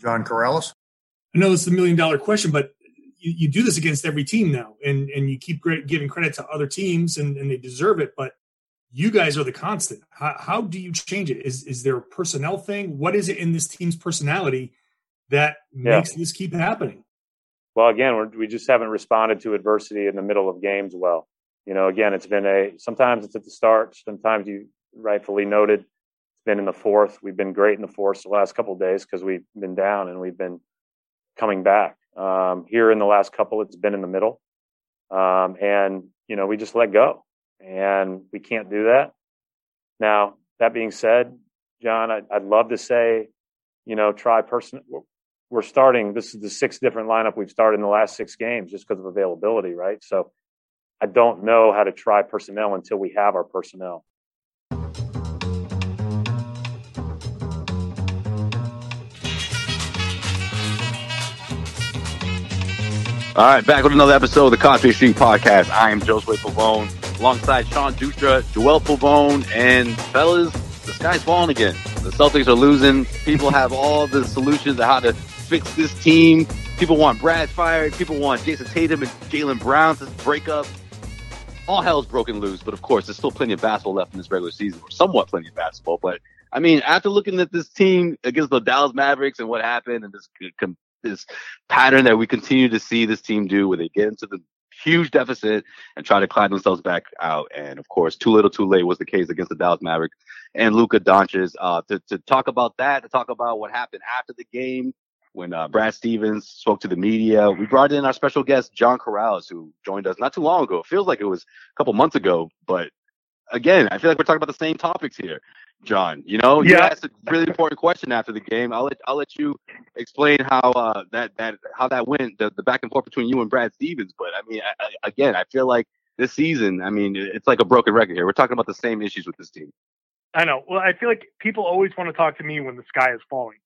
John Karalis. I know this is a million dollar question, but you, you do this against every team now, and and you keep great, giving credit to other teams, and, and they deserve it. But you guys are the constant. How, how do you change it? Is is there a personnel thing? What is it in this team's personality that Yeah. makes this keep happening? Well, again, we're, we just haven't responded to adversity in the middle of games well. You know, again, it's been a sometimes it's at the start, sometimes you rightfully noted it's been in the fourth. We've been great in the fourth the last couple days because we've been down and we've been coming back. Um, here in the last couple, it's been in the middle, um, and you know we just let go, and we can't do that. Now, that being said, John, I'd, I'd love to say, you know, try person. We're starting. This is the sixth different lineup we've started in the last six games just because of availability, right? So, I don't know how to try personnel until we have our personnel. All right, back with another episode of the Country Street Podcast. I am Josue Pavone, alongside Sean Dutra, Joel Pavone, and fellas, the sky's falling again. The Celtics are losing. People have all the solutions on how to fix this team. People want Brad fired. People want Jayson Tatum and Jaylen Brown to break up. All hell's broken loose, but of course, there's still plenty of basketball left in this regular season, or somewhat plenty of basketball. But I mean, after looking at this team against the Dallas Mavericks and what happened, and this this pattern that we continue to see this team do where they get into the huge deficit and try to climb themselves back out. And of course, too little too late was the case against the Dallas Mavericks and Luka Doncic. Uh, to, to talk about that, to talk about what happened after the game when uh, Brad Stevens spoke to the media, we brought in our special guest, John Karalis, who joined us not too long ago. It feels like it was a couple months ago, but again, I feel like we're talking about the same topics here. John, you know, you Yeah. asked a really important question after the game. I'll let I'll let you explain how uh, that that how that went, the, the back and forth between you and Brad Stevens. But I mean, I, I, again, I feel like this season, I mean, it's like a broken record here. We're talking about the same issues with this team. I know. Well, I feel like people always want to talk to me when the sky is falling.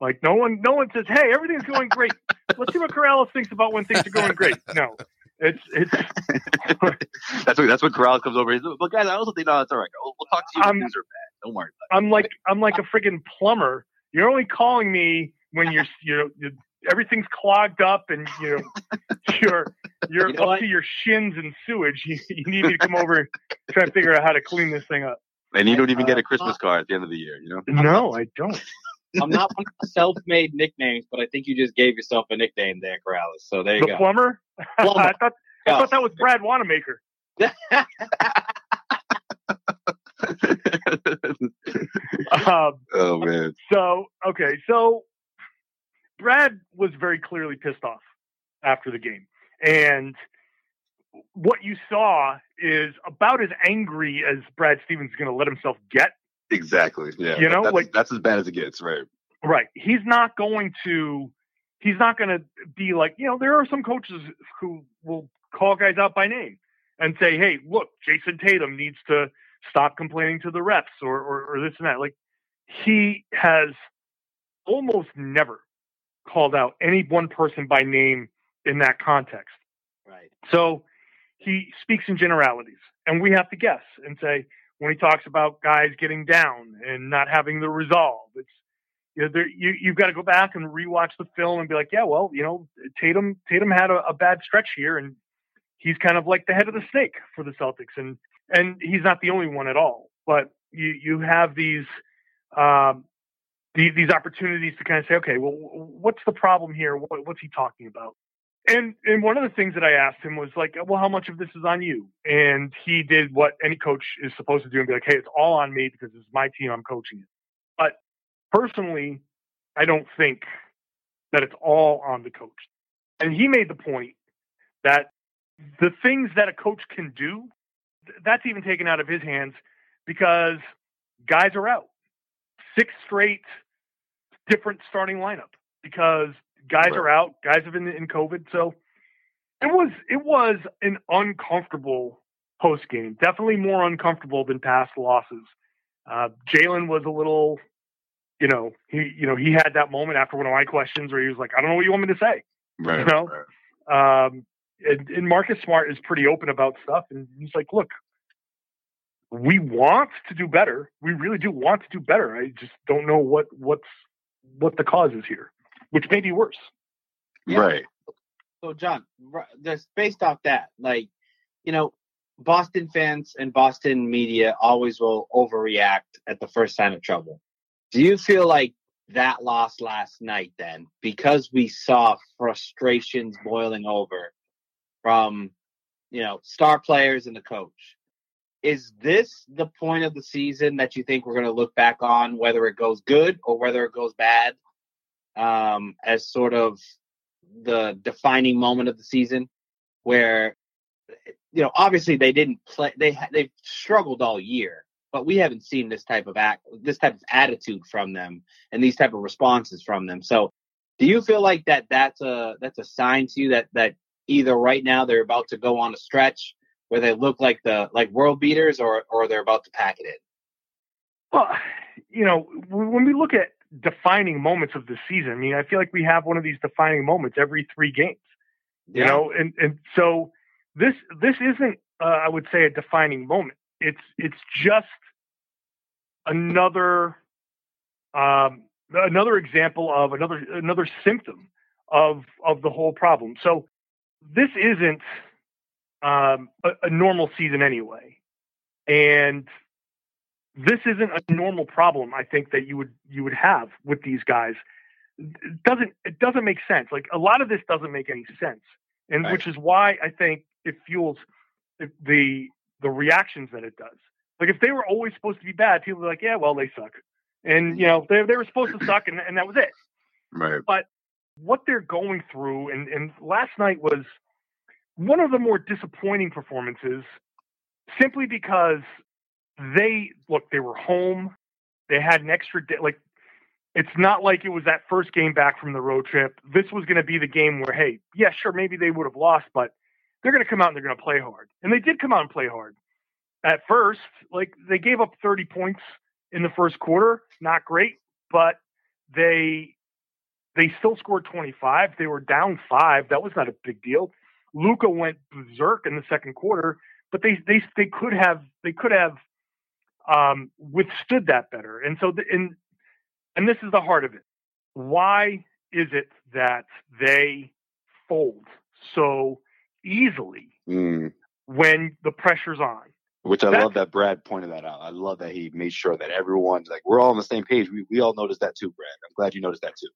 Like no one, no one says, "Hey, everything's going great." Let's see what Karalis thinks about when things are going great. No, it's it's. that's what that's what Karalis comes over. He's, but guys, I also think no, it's all right. We'll, we'll talk to you when I'm- things are bad. Don't worry. About I'm like I'm like a friggin' plumber. You're only calling me when you're you're, you're everything's clogged up and you know you're you're You know up what? to your shins in sewage. You, you need me to come over and try to figure out how to clean this thing up. And you don't even get a uh, Christmas card at the end of the year. You know. No, I don't. I'm not one of the self-made nicknames, but I think you just gave yourself a nickname there, Karalis. So there you The go. plumber. Plumber. I thought I Yeah. thought that was Brad Wanamaker. Um, oh man. So okay, so Brad was very clearly pissed off after the game, and what you saw is about as angry as Brad Stevens is going to let himself get. Exactly. Yeah. You know, that's, like- that's as bad as it gets, right? Right? He's not going to. He's not going to be like you know. There are some coaches who will call guys out by name and say, "Hey, look, Jayson Tatum needs to stop complaining to the refs or or, or this and that." Like he has almost never called out any one person by name in that context. Right. So he speaks in generalities, and we have to guess and say when he talks about guys getting down and not having the resolve, it's you know, there, you you've got to go back and rewatch the film and be like, yeah, well, you know, Tatum Tatum had a, a bad stretch here, and he's kind of like the head of the snake for the Celtics, and and he's not the only one at all. But you you have these um, these, these opportunities to kind of say, okay, well, what's the problem here? What, what's he talking about? And and one of the things that I asked him was like, well, how much of this is on you? And he did what any coach is supposed to do and be like, hey, it's all on me because it's my team, I'm coaching it. But personally, I don't think that it's all on the coach. And he made the point that the things that a coach can do, that's even taken out of his hands because guys are out. Six straight different starting lineup because guys right. are out, guys have been in COVID. So it was it was an uncomfortable post game. Definitely more uncomfortable than past losses. Uh, Jaylen was a little, you know, he you know he had that moment after one of my questions where he was like, I don't know what you want me to say. Right. You know. Right. Um, and, and Marcus Smart is pretty open about stuff, and he's like, look, we want to do better. We really do want to do better. I just don't know what what's what the cause is here, which may be worse. Yeah. Right. So, John, just based off that, like, you know, Boston fans and Boston media always will overreact at the first sign of trouble. Do you feel like that loss last night, then, because we saw frustrations boiling over from, you know, star players and the coach? Is this the point of the season that you think we're going to look back on, whether it goes good or whether it goes bad, um, as sort of the defining moment of the season, where you know obviously they didn't play, they they've struggled all year, but we haven't seen this type of act, this type of attitude from them, and these type of responses from them. So, do you feel like that that's a that's a sign to you that that either right now they're about to go on a stretch where they look like the like world beaters or or they're about to pack it in? Well, you know, when we look at defining moments of the season, I mean, I feel like we have one of these defining moments every three games. You yeah. know, and and so this this isn't uh, I would say a defining moment. It's it's just another um, another example of another another symptom of of the whole problem. So this isn't um, a, a normal season anyway, and this isn't a normal problem. I think that you would you would have with these guys. It doesn't it doesn't make sense. Like a lot of this doesn't make any sense, and right. which is why I think it fuels the the reactions that it does. Like if they were always supposed to be bad, people are like, yeah, well, they suck, and you know they they were supposed to suck, and, and that was it. Right. But what they're going through, and and last night was one of the more disappointing performances simply because they look they were home. They had an extra day like it's not like it was that first game back from the road trip. This was going to be the game where hey yeah sure maybe they would have lost but they're going to come out and they're going to play hard. And they did come out and play hard. At first like they gave up 30 points in the first quarter not great but they they still scored 25 they were down 5 that was not a big deal. Luka went berserk in the second quarter, but they they they could have they could have um, withstood that better. And so the, and and this is the heart of it. Why is it that they fold so easily mm. when the pressure's on? Which I That's, love that Brad pointed that out. I love that he made sure that everyone, like we're all on the same page. We we all noticed that too, Brad. I'm glad you noticed that too.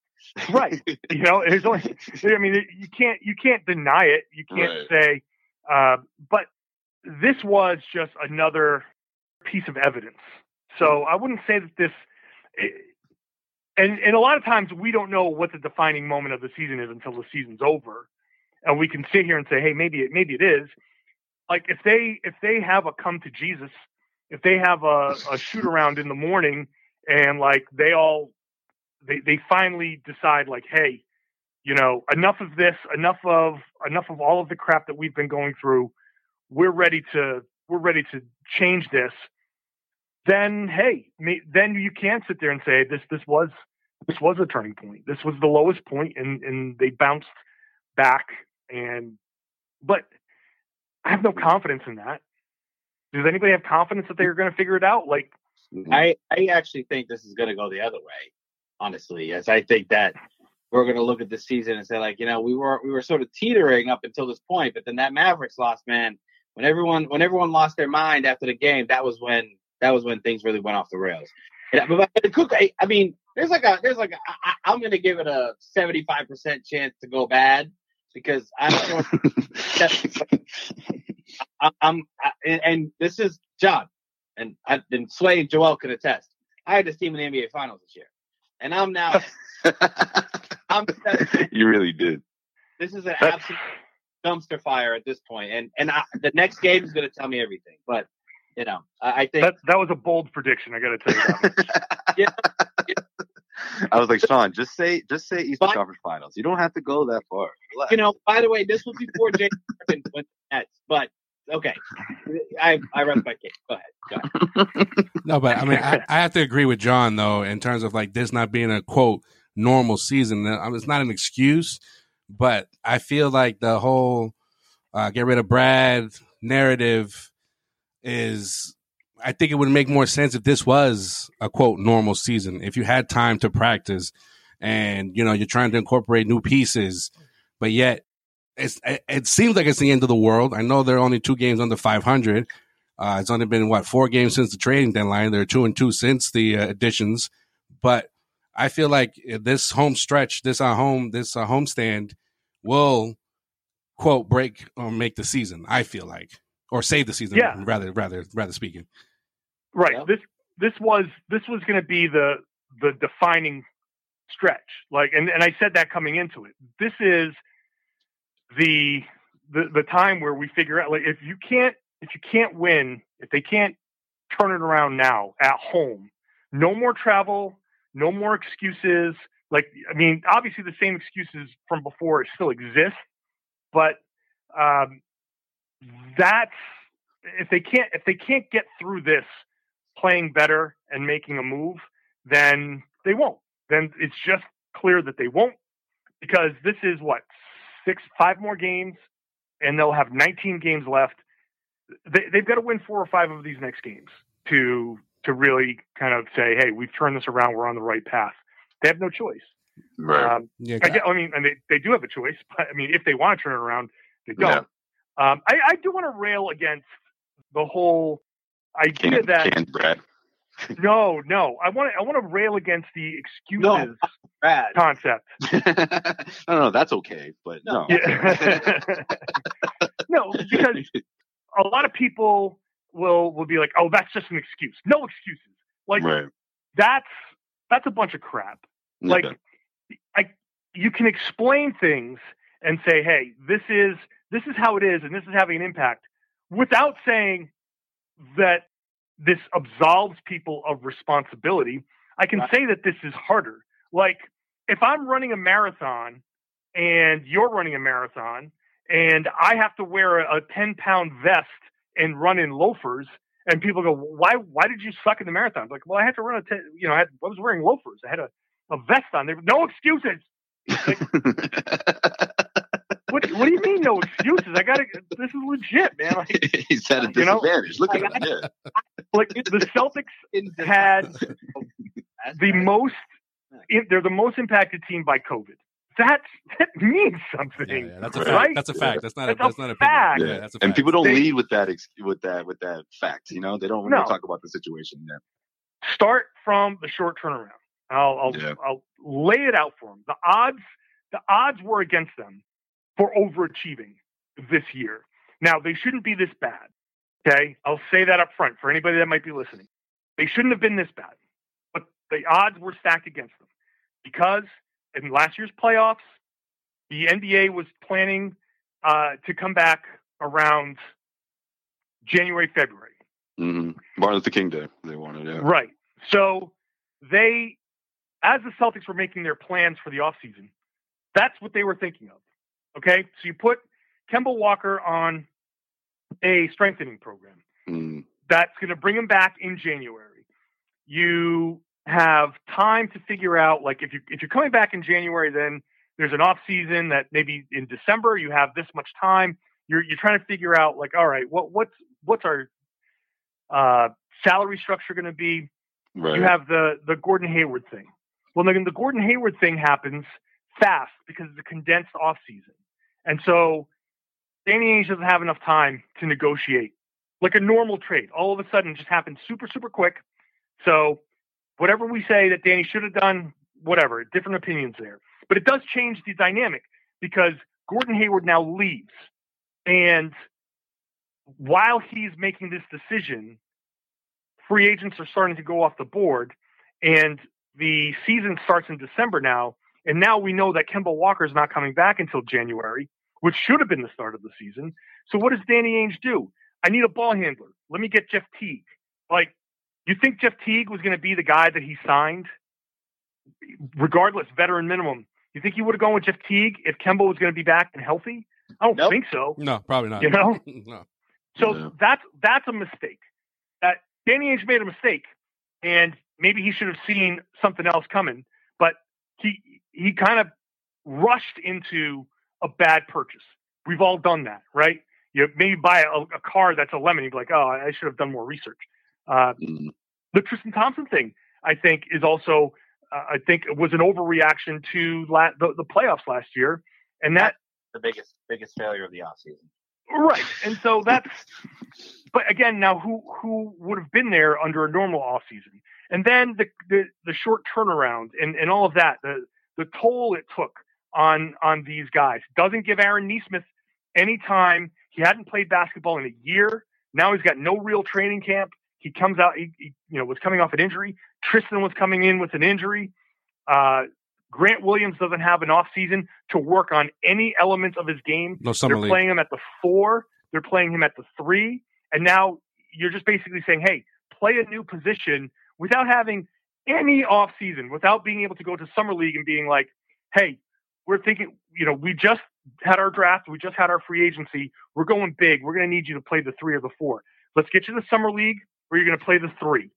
right. You know, there's only I mean you can't you can't deny it. You can't right. say uh, but this was just another piece of evidence. So I wouldn't say that this eh, and and a lot of times we don't know what the defining moment of the season is until the season's over. And we can sit here and say, hey, maybe it maybe it is like if they if they have a come to Jesus, if they have a, a shoot around in the morning and like they all they they finally decide like, hey, you know, enough of this, enough of enough of all of the crap that we've been going through. We're ready to we're ready to change this. Then hey, then you can sit there and say this this was this was a turning point. This was the lowest point, and and they bounced back. And but I have no confidence in that. Does anybody have confidence that they're going to figure it out? Like, I I actually think this is going to go the other way. Honestly, as I think that we're going to look at the season and say like, you know, we were we were sort of teetering up until this point, but then that Mavericks loss, man. When everyone when everyone lost their mind after the game, that was when that was when things really went off the rails. And, but, but Cook, I, I mean, there's like a there's like a, I, I'm going to give it a 75 percent chance to go bad because I'm I, I'm I, and, and this is John and I, and Sway and Joel can attest. I had this team in the NBA Finals this year, and I'm now. I'm. You really did. This is an absolute dumpster fire at this point, and and I, the next game is going to tell me everything. But you know, I, I think that that was a bold prediction. I got to tell you. That yeah, yeah. I was like, Sean, just say just say Eastern but, Conference Finals. You don't have to go that far. Relax. You know, by the way, this was before James Harden went to Nets, but okay. I I rest my case. Go ahead. Go ahead. no, but I mean, I, I, have to agree with John though in terms of like this not being a quote normal season. It's not an excuse, but I feel like the whole uh, get rid of Brad narrative is. I think it would make more sense if this was a quote normal season. If you had time to practice, and you know you're trying to incorporate new pieces, but yet it's it seems like it's the end of the world. I know there are only two games under 500. Uh, it's only been what four games since the trading deadline. There are two and two since the uh, additions, but I feel like this home stretch, this uh, home, this uh, homestand will quote break or make the season. I feel like, or save the season. Yeah. rather, rather, rather speaking. Right. Yeah. This this was this was going to be the the defining stretch. Like, and and I said that coming into it. This is the the the time where we figure out like if you can't if you can't win if they can't turn it around now at home no more travel no more excuses like i mean obviously the same excuses from before still exist but um, that's if they can't if they can't get through this playing better and making a move then they won't then it's just clear that they won't because this is what six, five more games, and they'll have 19 games left. They, they've got to win four or five of these next games to to really kind of say, "Hey, we've turned this around. We're on the right path." They have no choice. Right. Um, yeah, I, I, mean, and they, they do have a choice, but I mean, if they want to turn it around, they don't. Um, I, I do want to rail against the whole idea can, that can, Brad no, no. I want to. I want to rail against the excuses no, concept. no, no, that's okay, but no. Yeah. no, because a lot of people will will be like, "Oh, that's just an excuse." No excuses. Like right. that's that's a bunch of crap. Like, I you can explain things and say, "Hey, this is this is how it is, and this is having an impact," without saying that this absolves people of responsibility. I can say that this is harder. Like if I'm running a marathon and you're running a marathon and I have to wear a, 10 pound vest and run in loafers and people go, why, why did you suck in the marathon? I'm like, well, I had to run a, ten, you know, I, had, I was wearing loafers. I had a, a vest on there. No excuses. Like, what, what do you mean no excuses? I gotta. This is legit, man. Like, He's at a disadvantage. You know, Look at him. Like the Celtics had the most. They're the most impacted team by COVID. That that means something. Yeah, yeah, that's a fact. Right? That's a fact. That's not. That's, a, that's not a fact. Yeah, that's a fact. And people don't they, lead with that with that with that fact. You know, they don't no. talk about the situation. Yeah. Start from the short turnaround. I'll I'll, yeah. I'll lay it out for them. The odds the odds were against them for overachieving this year. Now, they shouldn't be this bad. Okay. I'll say that up front for anybody that might be listening. They shouldn't have been this bad, but the odds were stacked against them because in last year's playoffs, the NBA was planning uh, to come back around January, February. Mm-hmm. Martin Luther King Day, they wanted, yeah. Right. So they, as the Celtics were making their plans for the offseason, that's what they were thinking of. Okay, so you put Kemba Walker on a strengthening program. Mm. That's going to bring him back in January. you have time to figure out like if you if you're coming back in January, then there's an off season that maybe in December you have this much time. You're you're trying to figure out like, all right, what what's what's our uh, salary structure going to be? Right. You have the the Gordon Hayward thing. Well, then the Gordon Hayward thing happens fast because it's a condensed off season, and so Danny Ainge doesn't have enough time to negotiate like a normal trade. All of a sudden, just happens super super quick. So whatever we say that Danny should have done, whatever, different opinions there. But it does change the dynamic because Gordon Hayward now leaves. And while he's making this decision, free agents are starting to go off the board. And the season starts in December now. And now we know that Kemba Walker is not coming back until January, which should have been the start of the season. So what does Danny Ainge do? I need a ball handler. Let me get Jeff Teague. Like, you think Jeff Teague was going to be the guy that he signed, regardless, veteran minimum? You think he would have gone with Jeff Teague if Kemba was going to be back and healthy? I don't nope. think so. No, probably not. You know, no. So no. that's that's a mistake. That Danny Ainge made a mistake, and maybe he should have seen something else coming. But he he kind of rushed into a bad purchase. We've all done that, right? You maybe buy a, a car that's a lemon. You'd be like, oh, I should have done more research. Uh, mm. The Tristan Thompson thing, I think, is also, uh, I think, was an overreaction to la- the, the playoffs last year, and that the biggest biggest failure of the offseason. Right, and so that's. but again, now who who would have been there under a normal offseason? And then the, the the short turnaround and and all of that, the the toll it took on on these guys doesn't give Aaron Nesmith any time. He hadn't played basketball in a year. Now he's got no real training camp. He comes out, he, he, you know, was coming off an injury. Tristan was coming in with an injury. Uh, Grant Williams doesn't have an off season to work on any elements of his game. No summer They're league. playing him at the four. They're playing him at the three. And now you're just basically saying, hey, play a new position without having any off season, without being able to go to summer league and being like, hey, we're thinking, you know, we just had our draft, we just had our free agency. We're going big. We're going to need you to play the three or the four. Let's get you the summer league where you're going to play the three.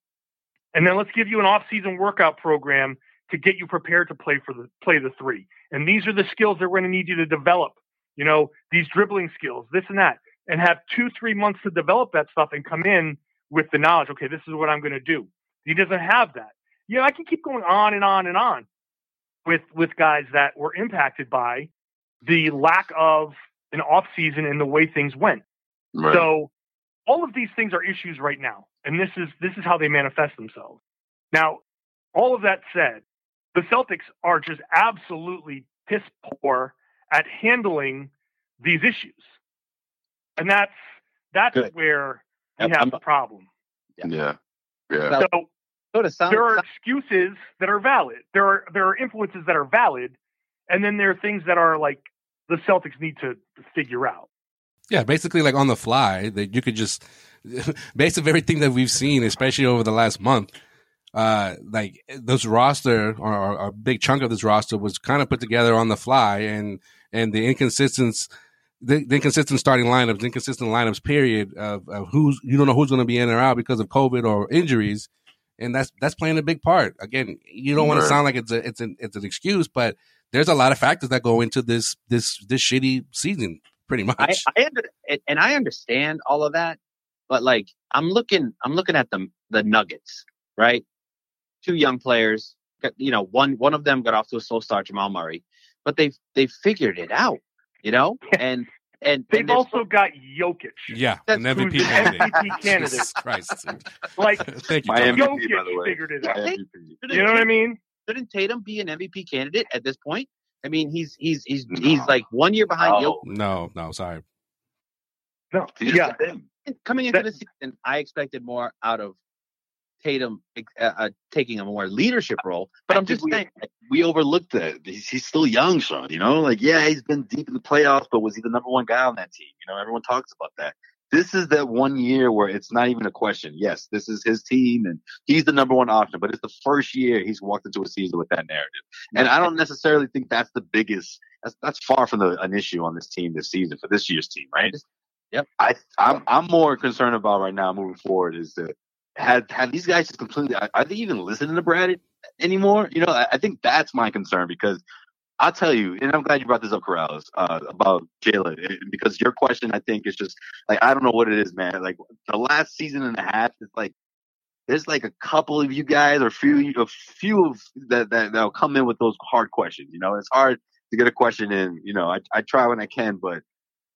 And then let's give you an off-season workout program to get you prepared to play for the play the three. And these are the skills that we're going to need you to develop. You know, these dribbling skills, this and that, and have two, three months to develop that stuff and come in with the knowledge. Okay, this is what I'm going to do. He doesn't have that. You know, I can keep going on and on and on with with guys that were impacted by the lack of an off season and the way things went. Right. So all of these things are issues right now, and this is this is how they manifest themselves. Now, all of that said, the Celtics are just absolutely piss poor at handling these issues, and that's that's Good. where we yep, have I'm, the problem. Yeah, yeah. So, so there are excuses that are valid. There are there are influences that are valid, and then there are things that are like the Celtics need to figure out. Yeah, basically like on the fly that you could just based of everything that we've seen, especially over the last month, uh, like this roster or, or a big chunk of this roster was kind of put together on the fly and, and the inconsistent, the, the inconsistent starting lineups, inconsistent lineups period of, of who's, you don't know who's going to be in or out because of COVID or injuries. And that's, that's playing a big part. Again, you don't want to sound like it's a, it's an, it's an excuse, but there's a lot of factors that go into this, this, this shitty season pretty much. I, I under, and I understand all of that, but like I'm looking, I'm looking at the the Nuggets, right? Two young players, you know, one one of them got off to a slow start, Jamal Murray, but they've they figured it out, you know, and and they've and also got Jokic. Yeah, an MVP candidate. MVP candidate. Jesus Christ. like Thank you, My Jokic MVP, by the way. figured it out. My You know what I mean? Shouldn't Tatum be an MVP candidate at this point? I mean, he's he's he's he's like one year behind No. Jokic. No, no, sorry. No. He's Yeah. coming into That- the season, I expected more out of Tatum uh, uh, taking a more leadership role. But I I'm think just we, saying, we overlooked that. He's, he's still young, Sean. You know, like yeah, he's been deep in the playoffs, but was he the number one guy on that team? You know, everyone talks about that. This is that one year where it's not even a question. Yes, this is his team, and he's the number one option. But it's the first year he's walked into a season with that narrative, and I don't necessarily think that's the biggest. That's that's far from the, an issue on this team this season for this year's team, right? Yep. I I'm I'm more concerned about right now moving forward is that had have these guys just completely are they even listening to Brad anymore? You know, I, I think that's my concern because I'll tell you, and I'm glad you brought this up, Karalis, uh, about Jaylen, because your question, I think, is just like I don't know what it is, man. Like the last season and a half, it's like there's like a couple of you guys or few a few of that that that'll come in with those hard questions. You know, it's hard to get a question in. You know, I I try when I can, but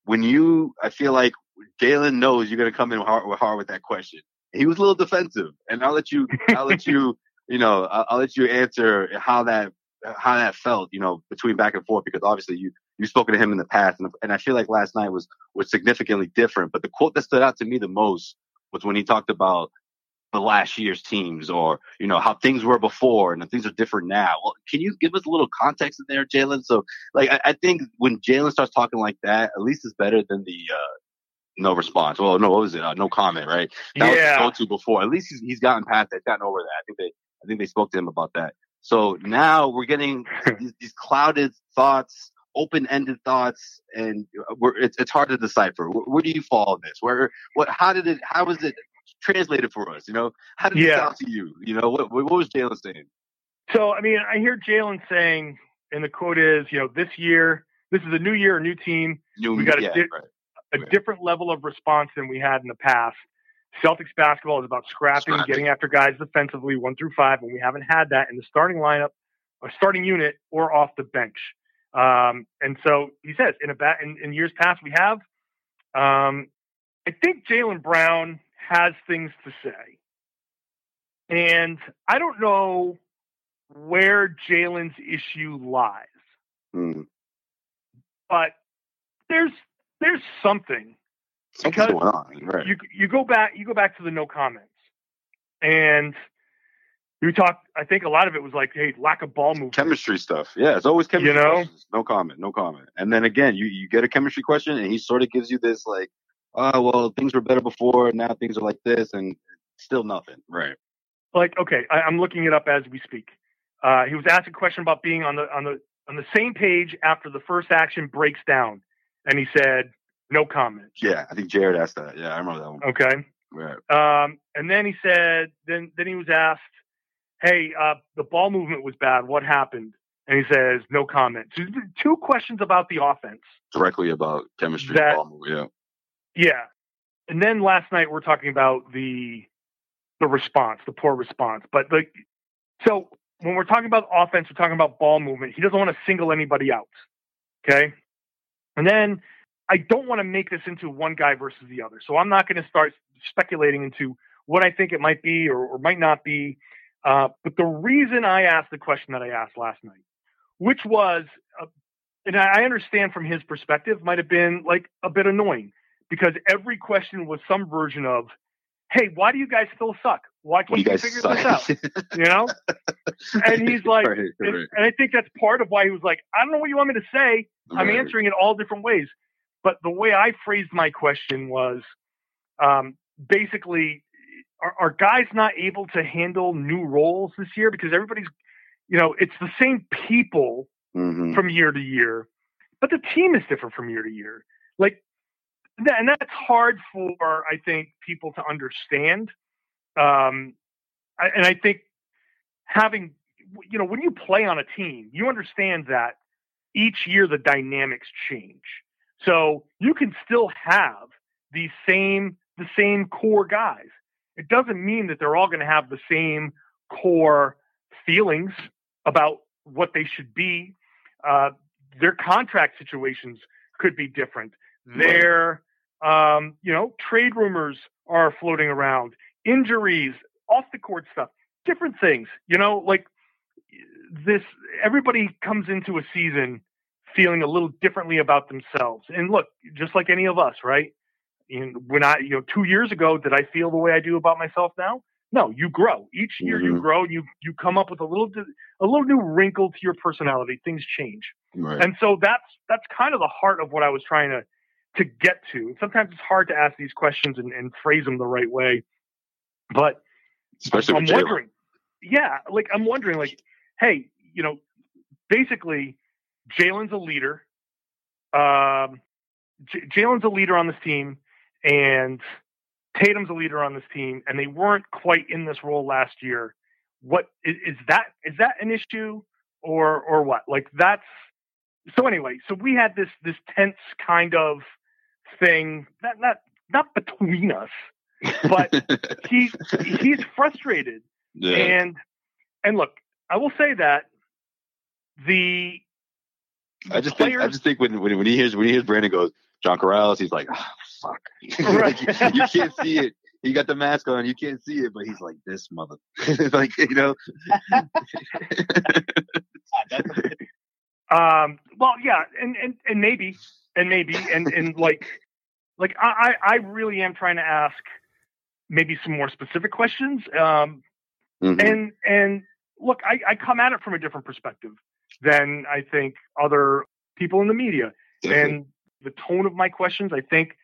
when you, I feel like Jaylen knows you're gonna come in hard, hard with that question. He was a little defensive, and I'll let you, I'll let you, you know, I'll, I'll let you answer how that how that felt, you know, between back and forth because obviously you you've spoken to him in the past, and and I feel like last night was was significantly different. But the quote that stood out to me the most was when he talked about the last year's teams or you know how things were before and things are different now. Well, can you give us a little context in there, Jaylen? So like I, I think when Jaylen starts talking like that, at least it's better than the uh, no response. Well, no, what was it? Uh, no comment, right? That yeah. was go to before. At least he's, he's gotten past that, gotten over that. I think they I think they spoke to him about that. So now we're getting these, these clouded thoughts, open-ended thoughts, and it's, it's hard to decipher. Where, where, do you fall in this? Where, what, how did it, how was it translated for us? You know, how did yeah. it sound to you? You know, what, what was Jaylen saying? So, I mean, I hear Jaylen saying, and the quote is, you know, this year, this is a new year, a new team. New, we got a, yeah, di- right. a right. different level of response than we had in the past. Celtics basketball is about scrapping, scrapping, getting after guys defensively, one through five, and we haven't had that in the starting lineup, or starting unit, or off the bench. Um, and so he says, in a ba- in, in years past, we have. Um, I think Jaylen Brown has things to say, and I don't know where Jaylen's issue lies, mm. but there's there's something Something's going on. Right. You you go back you go back to the no comments, and you talk. I think a lot of it was like, hey, lack of ball movement, chemistry stuff. Yeah, it's always chemistry. You know, questions. no comment, no comment. And then again, you you get a chemistry question, and he sort of gives you this like, oh well, things were better before, now things are like this, and still nothing. Right. Like okay, I, am looking it up as we speak. Uh, he was asked a question about being on the on the on the same page after the first action breaks down, and he said, no comment. Yeah, I think Jared asked that. Yeah, I remember that one. Okay. Right. Um, and then he said, then then he was asked, "Hey, uh, the ball movement was bad. What happened?" And he says, "No comment." So two questions about the offense. Directly about chemistry. That, ball movement, yeah. Yeah. And then last night we're talking about the the response, the poor response. But like, so when we're talking about offense, we're talking about ball movement. He doesn't want to single anybody out. Okay. And then I don't want to make this into one guy versus the other. So I'm not going to start speculating into what I think it might be or, or might not be. Uh, but the reason I asked the question that I asked last night, which was, uh, and I understand from his perspective, might have been like a bit annoying because every question was some version of, "Hey, why do you guys still suck? Why can't you, you figure suck. this out?" you know? And he's like, right, right. And, I think that's part of why he was like, "I don't know what you want me to say. I'm right. answering it all different ways." But the way I phrased my question was um, basically, are, are, guys not able to handle new roles this year? Because everybody's, you know, it's the same people mm-hmm. from year to year, but the team is different from year to year. Like, and that's hard for, I think, people to understand. Um, and I think having, you know, when you play on a team, you understand that each year the dynamics change. So you can still have the same the same core guys. It doesn't mean that they're all going to have the same core feelings about what they should be. Uh, their contract situations could be different. Their um, you know trade rumors are floating around, injuries, off the court stuff, different things. You know, like this. Everybody comes into a season feeling a little differently about themselves. And look, just like any of us, right? When I, you know, two years ago, did I feel the way I do about myself now? No, you grow. Each year mm-hmm. you grow. You you come up with a little a little new wrinkle to your personality. Things change, right. and so that's that's kind of the heart of what I was trying to to get to. And sometimes it's hard to ask these questions and, and phrase them the right way, but especially I'm wondering, yeah, like I'm wondering, like, hey, you know, basically Jaylen's a leader. Um, J- Jaylen's a leader on this team, and Tatum's a leader on this team, and they weren't quite in this role last year. What is, is that? Is that an issue, or or what? Like that's so. Anyway, so we had this this tense kind of thing, not not not between us, but he he's frustrated, Yeah. and and look, I will say that the I just think I just think when when, when he hears when he hears Brandon goes John Karalis, he's like, ah, fuck. Right. like, you can't see it. He got the mask on, you can't see it, but he's like this mother. like you know. Um, well, yeah, and, and, and maybe, and maybe, and, and like, like I, I really am trying to ask maybe some more specific questions. Um, Mhm. and, and look, I, I come at it from a different perspective than I think other people in the media. Definitely. And the tone of my questions, I think,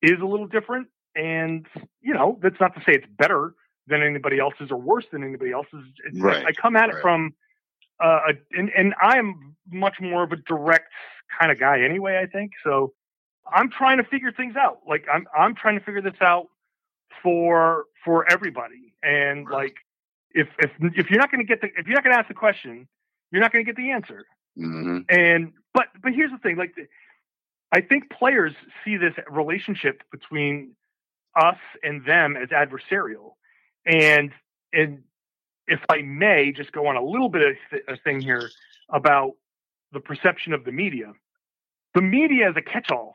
is a little different. And, you know, that's not to say it's better than anybody else's or worse than anybody else's. Right, I come at it from, uh, a, and, and I am much more of a direct kind of guy anyway, I think. So I'm trying to figure things out. Like I'm, I'm trying to figure this out for, for everybody. And like, if, if, if you're not going to get the, if you're not going to ask the question, you're not going to get the answer. Mhm. And but but here's the thing: like, I think players see this relationship between us and them as adversarial. And and if I may just go on a little bit of th- a thing here about the perception of the media. The media is a catch-all.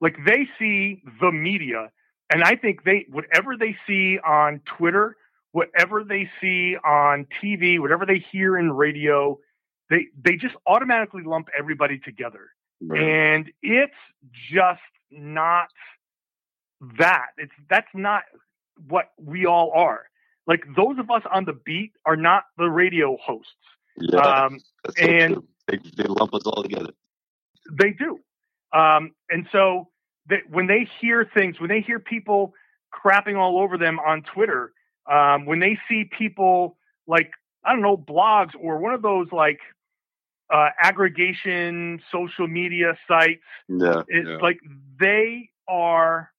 Like they see the media, and I think they whatever they see on Twitter, whatever they see on TV, whatever they hear in radio, they they just automatically lump everybody together Right. and it's just not that it's that's not what we all are like those of us on the beat are not the radio hosts Yeah. um so and- they they lump us all together. they do um and so they, when they hear things when they hear people crapping all over them on twitter um when they see people like i don't know blogs or one of those like uh aggregation social media sites Yeah. It's yeah. like they are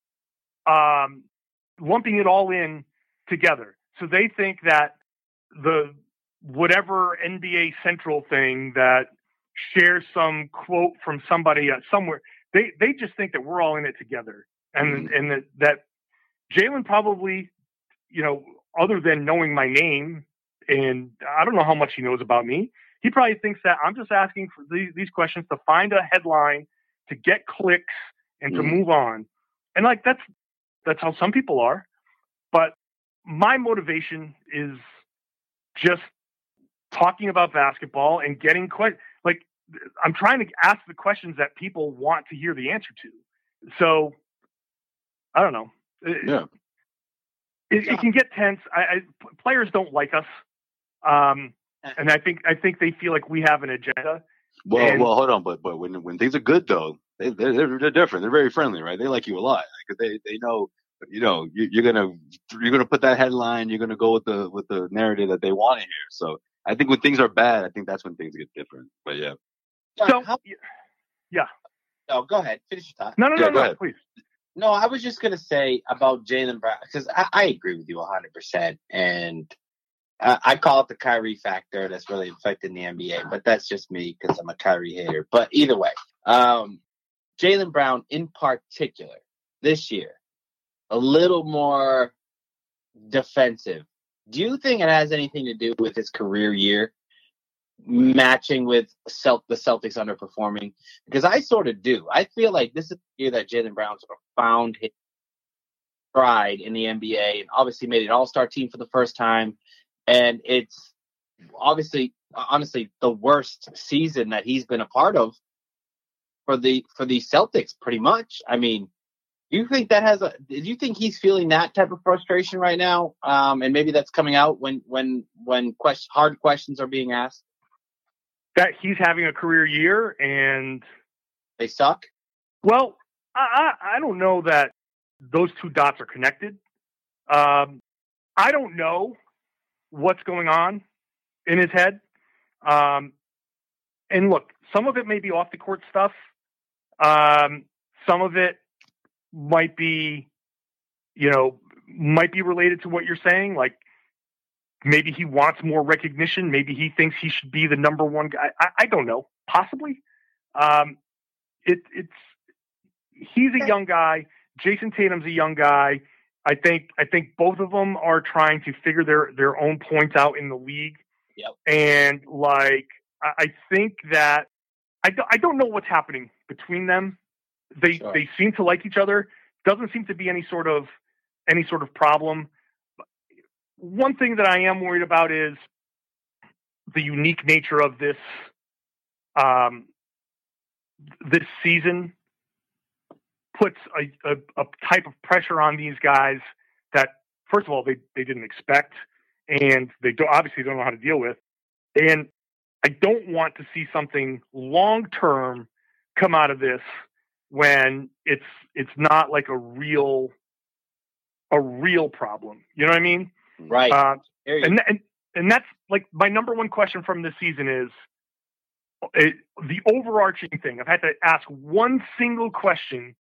um, lumping it all in together. So they think that the whatever NBA Central thing that shares some quote from somebody uh, somewhere, they they just think that we're all in it together, and and that, that Jaylen probably, you know, other than knowing my name, and I don't know how much he knows about me, he probably thinks that I'm just asking for these, these questions to find a headline to get clicks and to Mhm. move on. And like that's that's how some people are. But my motivation is just talking about basketball and getting que- like I'm trying to ask the questions that people want to hear the answer to. So I don't know. Yeah. It, it can get tense. I, I, players don't like us, um, and I think I think they feel like we have an agenda. Well, And- well, hold on, but but when when things are good though, they they're, they're, they're different. They're very friendly, right? They like you a lot because they they know you know you, you're gonna you're gonna put that headline. You're gonna go with the with the narrative that they want to hear. So I think when things are bad, I think that's when things get different. But yeah, So yeah, no, go ahead. Finish your thought. no, no, Yeah, no, no, ahead. please. No, I was just gonna say about Jaylen Brown because I, I agree with you hundred percent, and I, I call it the Kyrie factor that's really affecting the NBA. But that's just me because I'm a Kyrie hater. But either way, um, Jaylen Brown in particular this year, a little more defensive. Do you think it has anything to do with his career year matching with Celt- the Celtics underperforming? Because I sort of do. I feel like this is the year that Jaylen Brown sort of found his stride in the NBA and obviously made an all star team for the first time. And it's obviously, honestly, the worst season that he's been a part of for the for the Celtics, pretty much. I mean, do you think that has a? Do you think he's feeling that type of frustration right now? Um, and maybe that's coming out when when when question, hard questions are being asked. That he's having a career year, and They suck. well, I I, I don't know that those two dots are connected. Um, I don't know what's going on in his head. Um, and look, some of it may be off the court stuff. Um, some of it might be, you know, might be related to what you're saying. Like maybe he wants more recognition. Maybe he thinks he should be the number one guy. I, I don't know. Possibly. Um, it, it's he's a young guy. Jayson Tatum's a young guy. I think I think both of them are trying to figure their their own points out in the league. Yep. And like I, I think that I don't, I don't know what's happening between them. They Sure. they seem to like each other. Doesn't seem to be any sort of any sort of problem. One thing that I am worried about is the unique nature of this um, this season puts a, a, a type of pressure on these guys that first of all they, they didn't expect and they do, obviously don't know how to deal with and i don't want to see something long term come out of this when it's it's not like a real a real problem you know what i mean Right. uh, and, and and that's like my number one question from this season is it, the overarching thing. I've had to ask one single question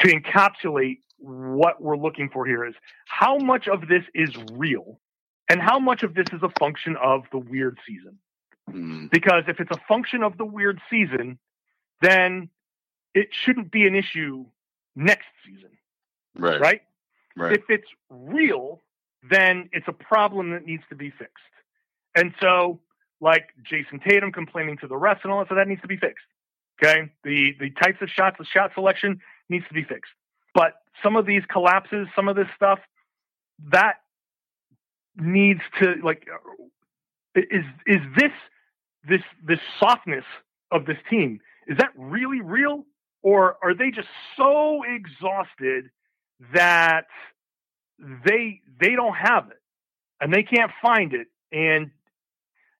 to encapsulate what we're looking for here is how much of this is real and how much of this is a function of the weird season. Mm. Because if it's a function of the weird season, then it shouldn't be an issue next season, Right. right? Right. if it's real, then it's a problem that needs to be fixed. And so, like Jayson Tatum complaining to the refs and all that, so that needs to be fixed. Okay, the the types of shots, the shot selection needs to be fixed. But some of these collapses, some of this stuff, that needs to like is is this this this softness of this team is that really real? Or are they just so exhausted that they they don't have it and they can't find it and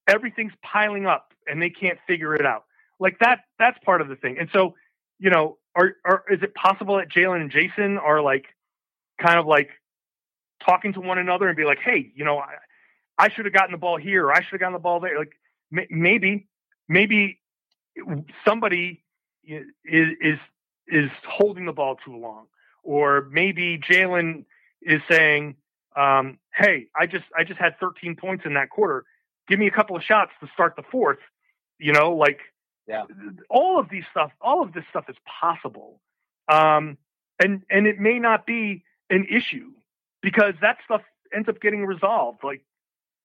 everything's piling up and they can't figure it out? Like that that's part of the thing. And so you know are, are is it possible that jaylen and jayson are like kind of like talking to one another and be like hey you know i, I should have gotten the ball here or i should have gotten the ball there like may, maybe maybe somebody is is is holding the ball too long or maybe Jaylen is saying, um, "Hey, I just I just had 13 points in that quarter. Give me a couple of shots to start the fourth. You know, like Yeah. all of these stuff, all of this stuff is possible, um, and and it may not be an issue because that stuff ends up getting resolved. Like,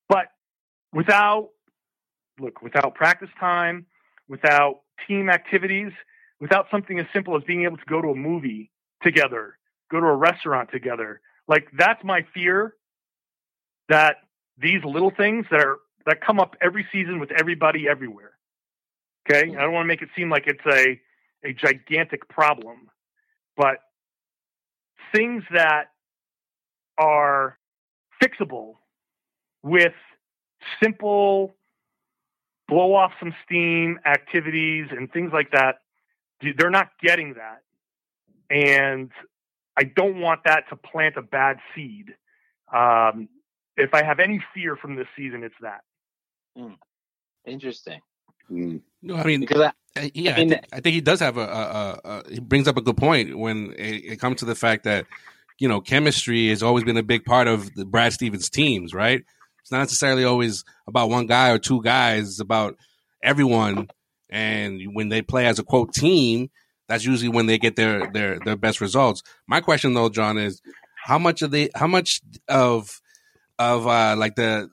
but without look, without practice time, without team activities, without something as simple as being able to go to a movie together, go to a restaurant together. Like that's my fear that these little things that are that come up every season with everybody everywhere. Okay? I don't want to make it seem like it's a a gigantic problem, but things that are fixable with simple blow off some steam activities and things like that they're not getting that and i don't want that to plant a bad seed um, if i have any fear from this season it's that Interesting. Mm. No, I mean, Because I, Uh, yeah, I, mean- think, I think he does have a, a, a, a. He brings up a good point when it, it comes to the fact that you know chemistry has always been a big part of the Brad Stevens teams, right? It's not necessarily always about one guy or two guys. It's about everyone, and when they play as a quote team, that's usually when they get their their their best results. My question though, John, is how much of the how much of of uh like the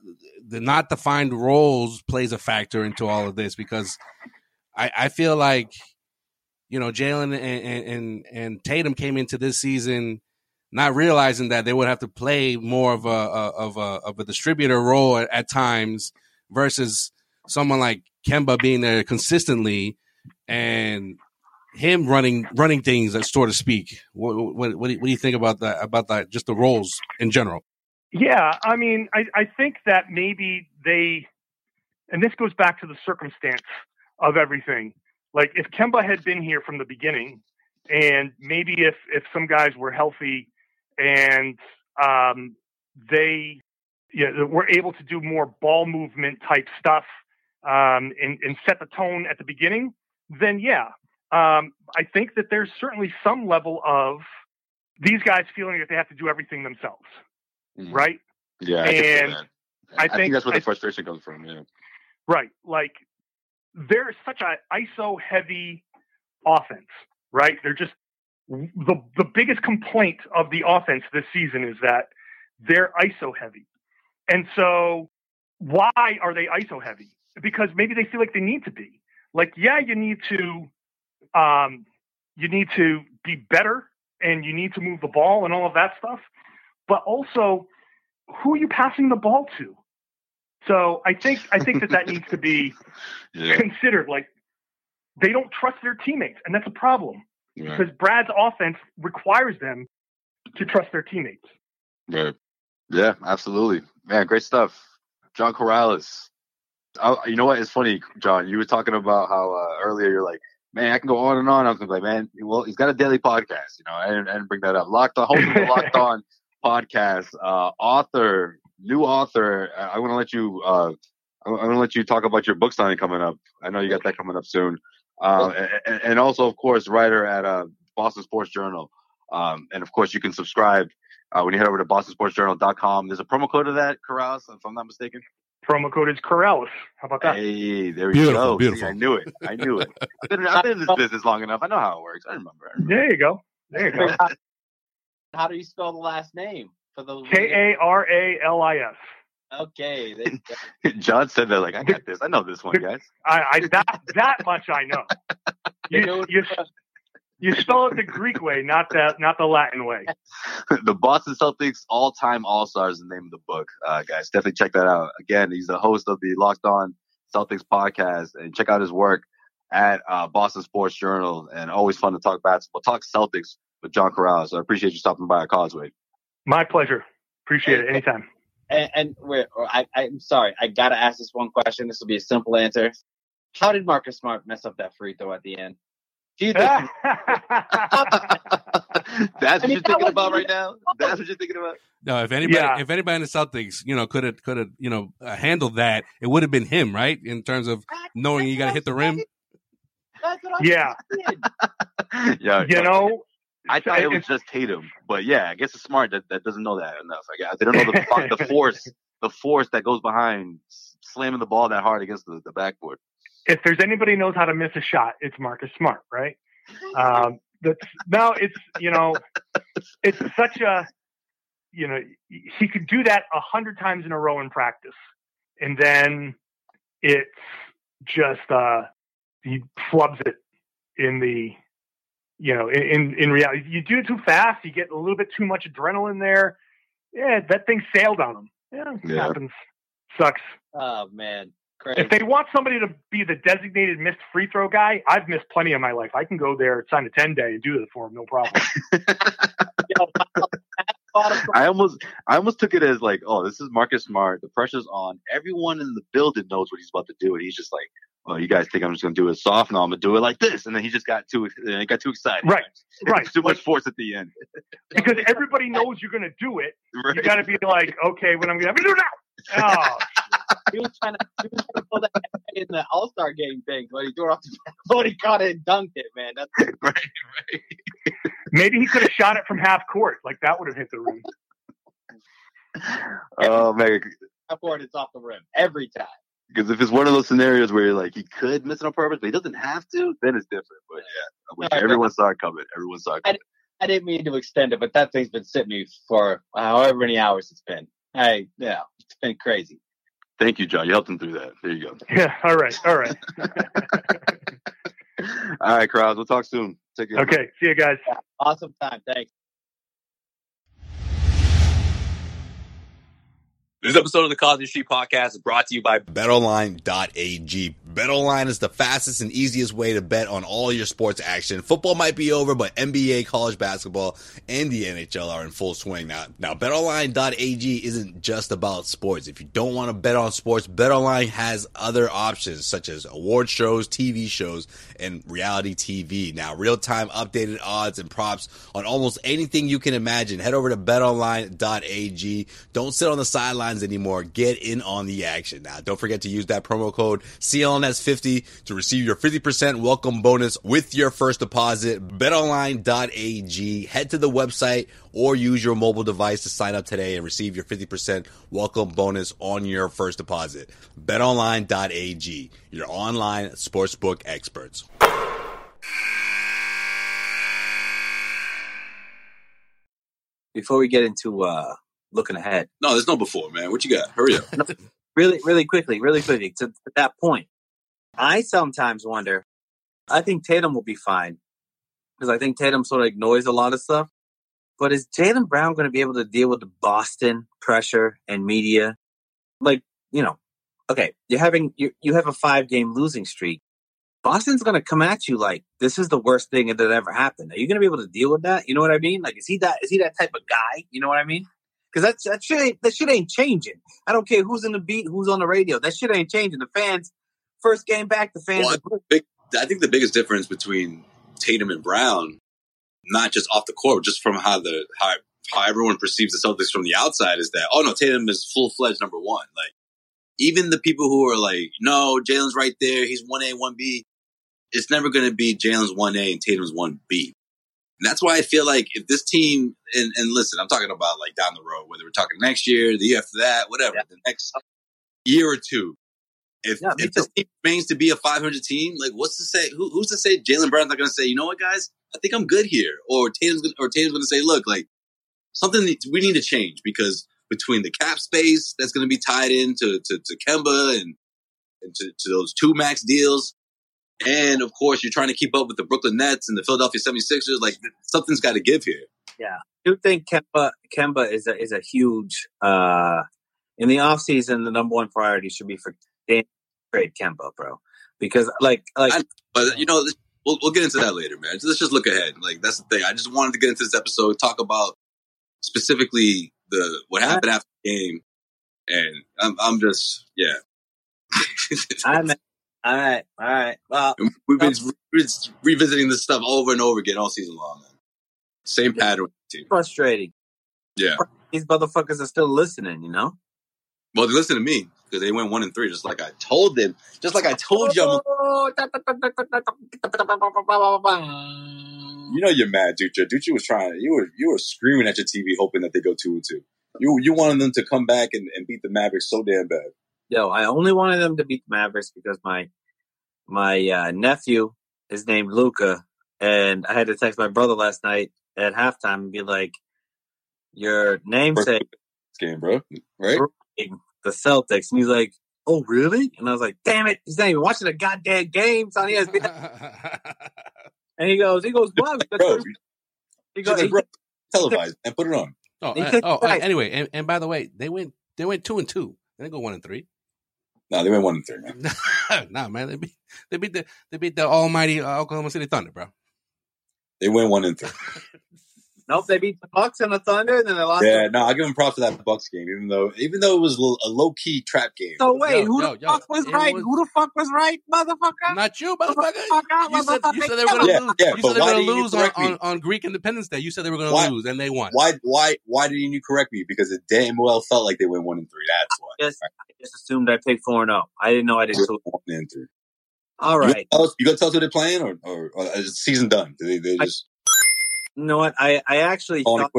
the not defined roles plays a factor into all of this because I, I feel like you know Jaylen and, and and Tatum came into this season not realizing that they would have to play more of a, a of a of a distributor role at, at times versus someone like Kemba being there consistently and him running running things, so to speak. What what what do you, what do you think about that about that? Just the roles in general. Yeah, I mean, I, I think that maybe they, and this goes back to the circumstance of everything. Like if Kemba had been here from the beginning, and maybe if if some guys were healthy and um, they you know, were able to do more ball movement type stuff um, and, and set the tone at the beginning, then yeah, um, I think that there's certainly some level of these guys feeling that they have to do everything themselves mm. right? Yeah, and I, I, think, think, that's where I, the frustration comes from. Yeah, right. Like they're such a ISO heavy offense, right? They're just the the biggest complaint of the offense this season is that they're ISO heavy, and so why are they ISO heavy? Because maybe they feel like they need to be. Like, yeah, you need to, um, you need to be better, and you need to move the ball and all of that stuff. But also, who are you passing the ball to? So I think I think that that needs to be yeah. considered. Like, they don't trust their teammates, and that's a problem yeah. because Brad's offense requires them to trust their teammates. Right. Yeah, absolutely. Man, great stuff. John Karalis. I, you know what? It's funny, John. You were talking about how uh, earlier you're like, man, I can go on and on. I was like, man, well, he's got a daily podcast. You know, I didn't, I didn't bring that up. Locked on, Locked On podcast, uh, author, new author. I, want to let you. Uh, I'm going to let you talk about your book signing coming up. I know you got that coming up soon. Uh, and, and, also, of course, writer at uh, Boston Sports Journal. Um, and of course, you can subscribe uh, when you head over to bostonsportsjournal.com. There's a promo code of that, Karalis, if I'm not mistaken. Promo code is Karalis. How about that? Hey, there we beautiful, go. Beautiful. See, I knew it. I knew it. I've been, I've been in this business long enough. I know how it works. I remember. I remember. There you go. There you go. how do you spell the last name for the K A R A L I S? Okay. John said that like I got this. I know this one, guys. I, I that that much I know. You, you, you spell it the Greek way, not the not the Latin way. the Boston Celtics all-time All-Stars is the name of the book, uh, guys. Definitely check that out. Again, he's the host of the Locked On Celtics podcast, and check out his work at uh, Boston Sports Journal. And always fun to talk basketball, talk Celtics with John Corral. So I appreciate you stopping by at Causeway. My pleasure. Appreciate it anytime. And, and wait, I, I'm sorry, I gotta ask this one question. This will be a simple answer. How did Marcus Smart mess up that free throw at the end? Do you think that's what you're thinking about right now? That's what you're thinking about? No, if anybody, yeah. if anybody in the Celtics, you know, could have, could have, you know, uh, handled that, it would have been him, right? In terms of knowing you got to hit the rim. yeah. yeah. You know, I thought it was just Tatum, but yeah, I guess it's smart that, that doesn't know that enough. I guess they don't know the, the force, the force that goes behind slamming the ball that hard against the, the backboard if there's anybody knows how to miss a shot, it's Marcus Smart, right? Um, that's no, it's you know, it's such a you know he could do that a hundred times in a row in practice, and then it's just uh, he flubs it in the you know in in reality. You do it too fast, you get a little bit too much adrenaline there. Yeah, that thing sailed on them. Yeah, yeah. happens. Sucks. Oh man. Crazy. If they want somebody to be the designated missed free throw guy, I've missed plenty in my life. I can go there, sign a ten day, and do it for them, no problem. I almost, I almost took it as like, oh, this is Marcus Smart. The pressure's on. Everyone in the building knows what he's about to do, and he's just like, oh, you guys think I'm just gonna do it soft? No, I'm gonna do it like this, and then he just got too, he got too excited. Right, right. too much force at the end. because everybody knows you're gonna do it. Right. You got to be like, okay, when I'm gonna, I'm gonna do it now. Oh, he was trying to, he was trying to pull that in the All Star game thing, but he threw it off the but he caught it and dunked it, man. That's right, right. Maybe he could have shot it from half court, like that would have hit the rim. Oh man, half court, it's off the rim every time. Because if it's one of those scenarios where you're like he could miss it on purpose, but he doesn't have to, then it's different. But yeah, no, everyone saw it coming. Everyone saw it coming. I, I, didn't mean to extend it, but that thing's been sitting me for however many hours it's been. I yeah, it's been crazy. Thank you, John. You helped him through that. There you go. Yeah. All right. All right. all right, crowds. We'll talk soon. Take care. Okay. See you guys. Awesome time. Thanks. This episode of the Causeway Street Podcast is brought to you by BetOnline.ag. BetOnline is the fastest and easiest way to bet on all your sports action. Football might be over, but NBA, college basketball, and the NHL are in full swing now. Now, BetOnline.ag isn't just about sports. If you don't want to bet on sports, BetOnline has other options such as award shows, TV shows, and reality TV. Now, real-time updated odds and props on almost anything you can imagine. Head over to BetOnline.ag. Don't sit on the sidelines anymore. Get in on the action now. Don't forget to use that promo code CLNS50 to receive your 50% welcome bonus with your first deposit. BetOnline.ag. Head to the website or use your mobile device to sign up today and receive your 50% welcome bonus on your first deposit. BetOnline.ag. Your online sportsbook experts. Before we get into uh, looking ahead, No, there's no before, man. What you got? Hurry up. really, really quickly, really quickly to, to that point. I sometimes wonder. I think Tatum will be fine because I think Tatum sort of ignores a lot of stuff. But is Jaylen Brown going to be able to deal with the Boston pressure and media? Like, you know, okay, you're having you you have a five game losing streak. Boston's going to come at you like this is the worst thing that ever happened. Are you going to be able to deal with that? You know what I mean? Like, is he that is he that type of guy? You know what I mean? Because that that shit ain't that shit ain't changing. I don't care who's in the beat, who's on the radio. That shit ain't changing. The fans, first game back, the fans. Well, I, think I think the biggest difference between Tatum and Brown, not just off the court, just from how the how, how everyone perceives the Celtics from the outside, is that oh no, Tatum is full fledged number one. Like even the people who are like, no, Jaylen's right there, he's one A, one B. It's never going to be Jaylen's one A and Tatum's one B. And that's why I feel like if this team, and, and listen, I'm talking about like down the road, whether we're talking next year, the year after that, whatever, Yeah. the next year or two. If, Yeah, if this team remains to be a 500 team, like what's to say? Who, who's to say Jaylen Brown's not going to say, you know what, guys, I think I'm good here, or Tatum's gonna, or Tatum's going to say, look, like something needs- we need to change because between the cap space that's going to be tied into to, to Kemba and, and to, to those two max deals, and of course you're trying to keep up with the Brooklyn Nets and the Philadelphia 76ers, like something's got to give here. Yeah. I do think Kemba Kemba is a is a huge uh in the off season the number one priority should be for Dan trade Kemba, bro. Because like like I- But you know, we'll, we'll get into that later, man. Let's just look ahead. Like that's the thing. I just wanted to get into this episode, talk about specifically the what happened after the game, and I'm I'm just yeah. I'm all right, all right. Well, We've been re- revisiting this stuff over and over again all season long. Man. Same pattern with team. frustrating. Yeah. These motherfuckers are still listening, you know? Well, they listen to me because they went one and three, just like I told them. Just like I told you. Oh, You know you're mad, Dutra. Dutra was trying. You were you were screaming at your TV, hoping that they go two and two. You you wanted them to come back and, and beat the Mavericks so damn bad. Yo, I only wanted them to beat the Mavericks because my my uh, nephew is named Luca, and I had to text my brother last night at halftime and be like, "Your namesake, This game, bro. Right? the Celtics," and he's like, "Oh, really?" And I was like, "Damn it, he's not even watching the goddamn games on E ESPN." and he goes, "He goes, what?" Bro, He you goes, should have televised and put it on. Oh, He uh, oh, right. anyway, and, and by the way, they went they went two and two. They didn't go one and three. No, they went one and three, man. nah, man, they beat they beat the they beat the almighty uh, Oklahoma City Thunder, bro. They went one and three. "Nope, they beat the Bucks and the Thunder, and then they lost." Yeah, no, I give them props for that Bucks game, even though even though it was a low key trap game. So wait, Yo, who yo, the yo, fuck was right? was- Who the fuck was right, motherfucker? Not you, motherfucker. Motherfucker, You said, you said they were going to Yeah, lose. yeah, you said they were going to lose on, on, on Greek Independence Day. You said they were going Why- to lose, and they won. Why why why didn't you correct me? Because it damn well felt like they went one and three. That's why. Yes, I just assumed I picked four and zero. I didn't know I did two. And three. All You gonna us- You gonna tell us who they're playing, or, or, or uh, is the season done? They, they I- just You know what? I I actually thought,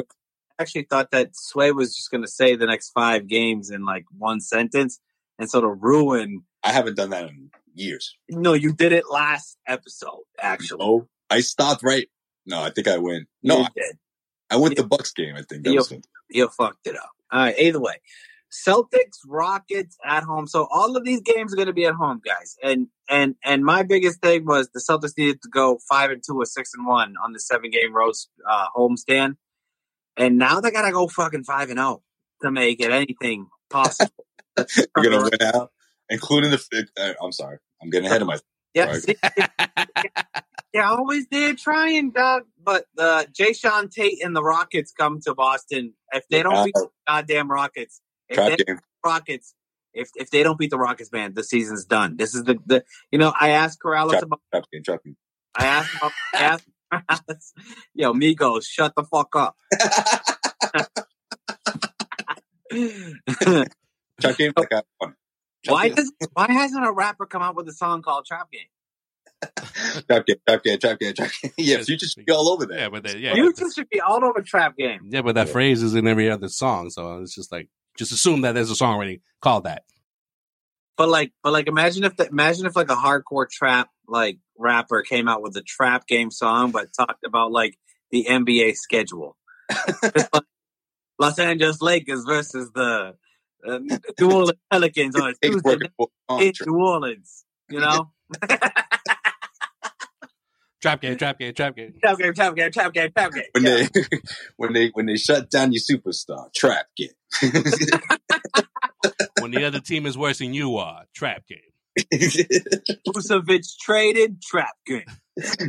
actually thought that Sway was just going to say the next five games in like one sentence and sort of ruin. I haven't done that in years. No, you did it last episode. Actually, Oh, I stopped right. No, I think I went. No, you I, did. I went the Bucks game. I think that You- was it. You fucked it up. All right. Either way, Celtics, Rockets at home. So all of these games are going to be at home, guys. And and and my biggest thing was the Celtics needed to go five and two or six and one on the seven game road uh, homestand, and now they got to go fucking five and zero to make it anything possible. You're gonna win out, including the. Uh, I'm sorry, I'm getting ahead of myself. Yeah, they always did trying, Doug. But uh, Jae'Sean Tate and the Rockets come to Boston. If they don't beat the goddamn Rockets, Trap they game. Rockets, if if they don't beat the Rockets, man, the season's done. This is the the you know I asked Karalis Trap, about. trap game. Trap game. I asked. About, I asked Karalis, Yo, Migos, shut the fuck up. Trap game. Like, why does why hasn't a rapper come out with a song called Trap Game? trap game, trap game, trap game, trap game. Yeah, Future should be all over that. Yeah, but they, yeah, Future should be all over Trap Game. yeah, but that phrase is in every other song, so it's just like just assume that there's a song already called that. But like, but like, imagine if the, imagine if like a hardcore trap like rapper came out with a Trap Game song, but talked about like the NBA schedule. Los Angeles Lakers versus the uh, New Orleans Pelicans on Tuesday working night for a in. New Orleans. You know, Trap game, trap game, trap game. trap game, trap game, trap game, trap game. When Yeah. they when they when they shut down your superstar, trap game. When the other team is worse than you are, trap game. Vucevic traded, trap game.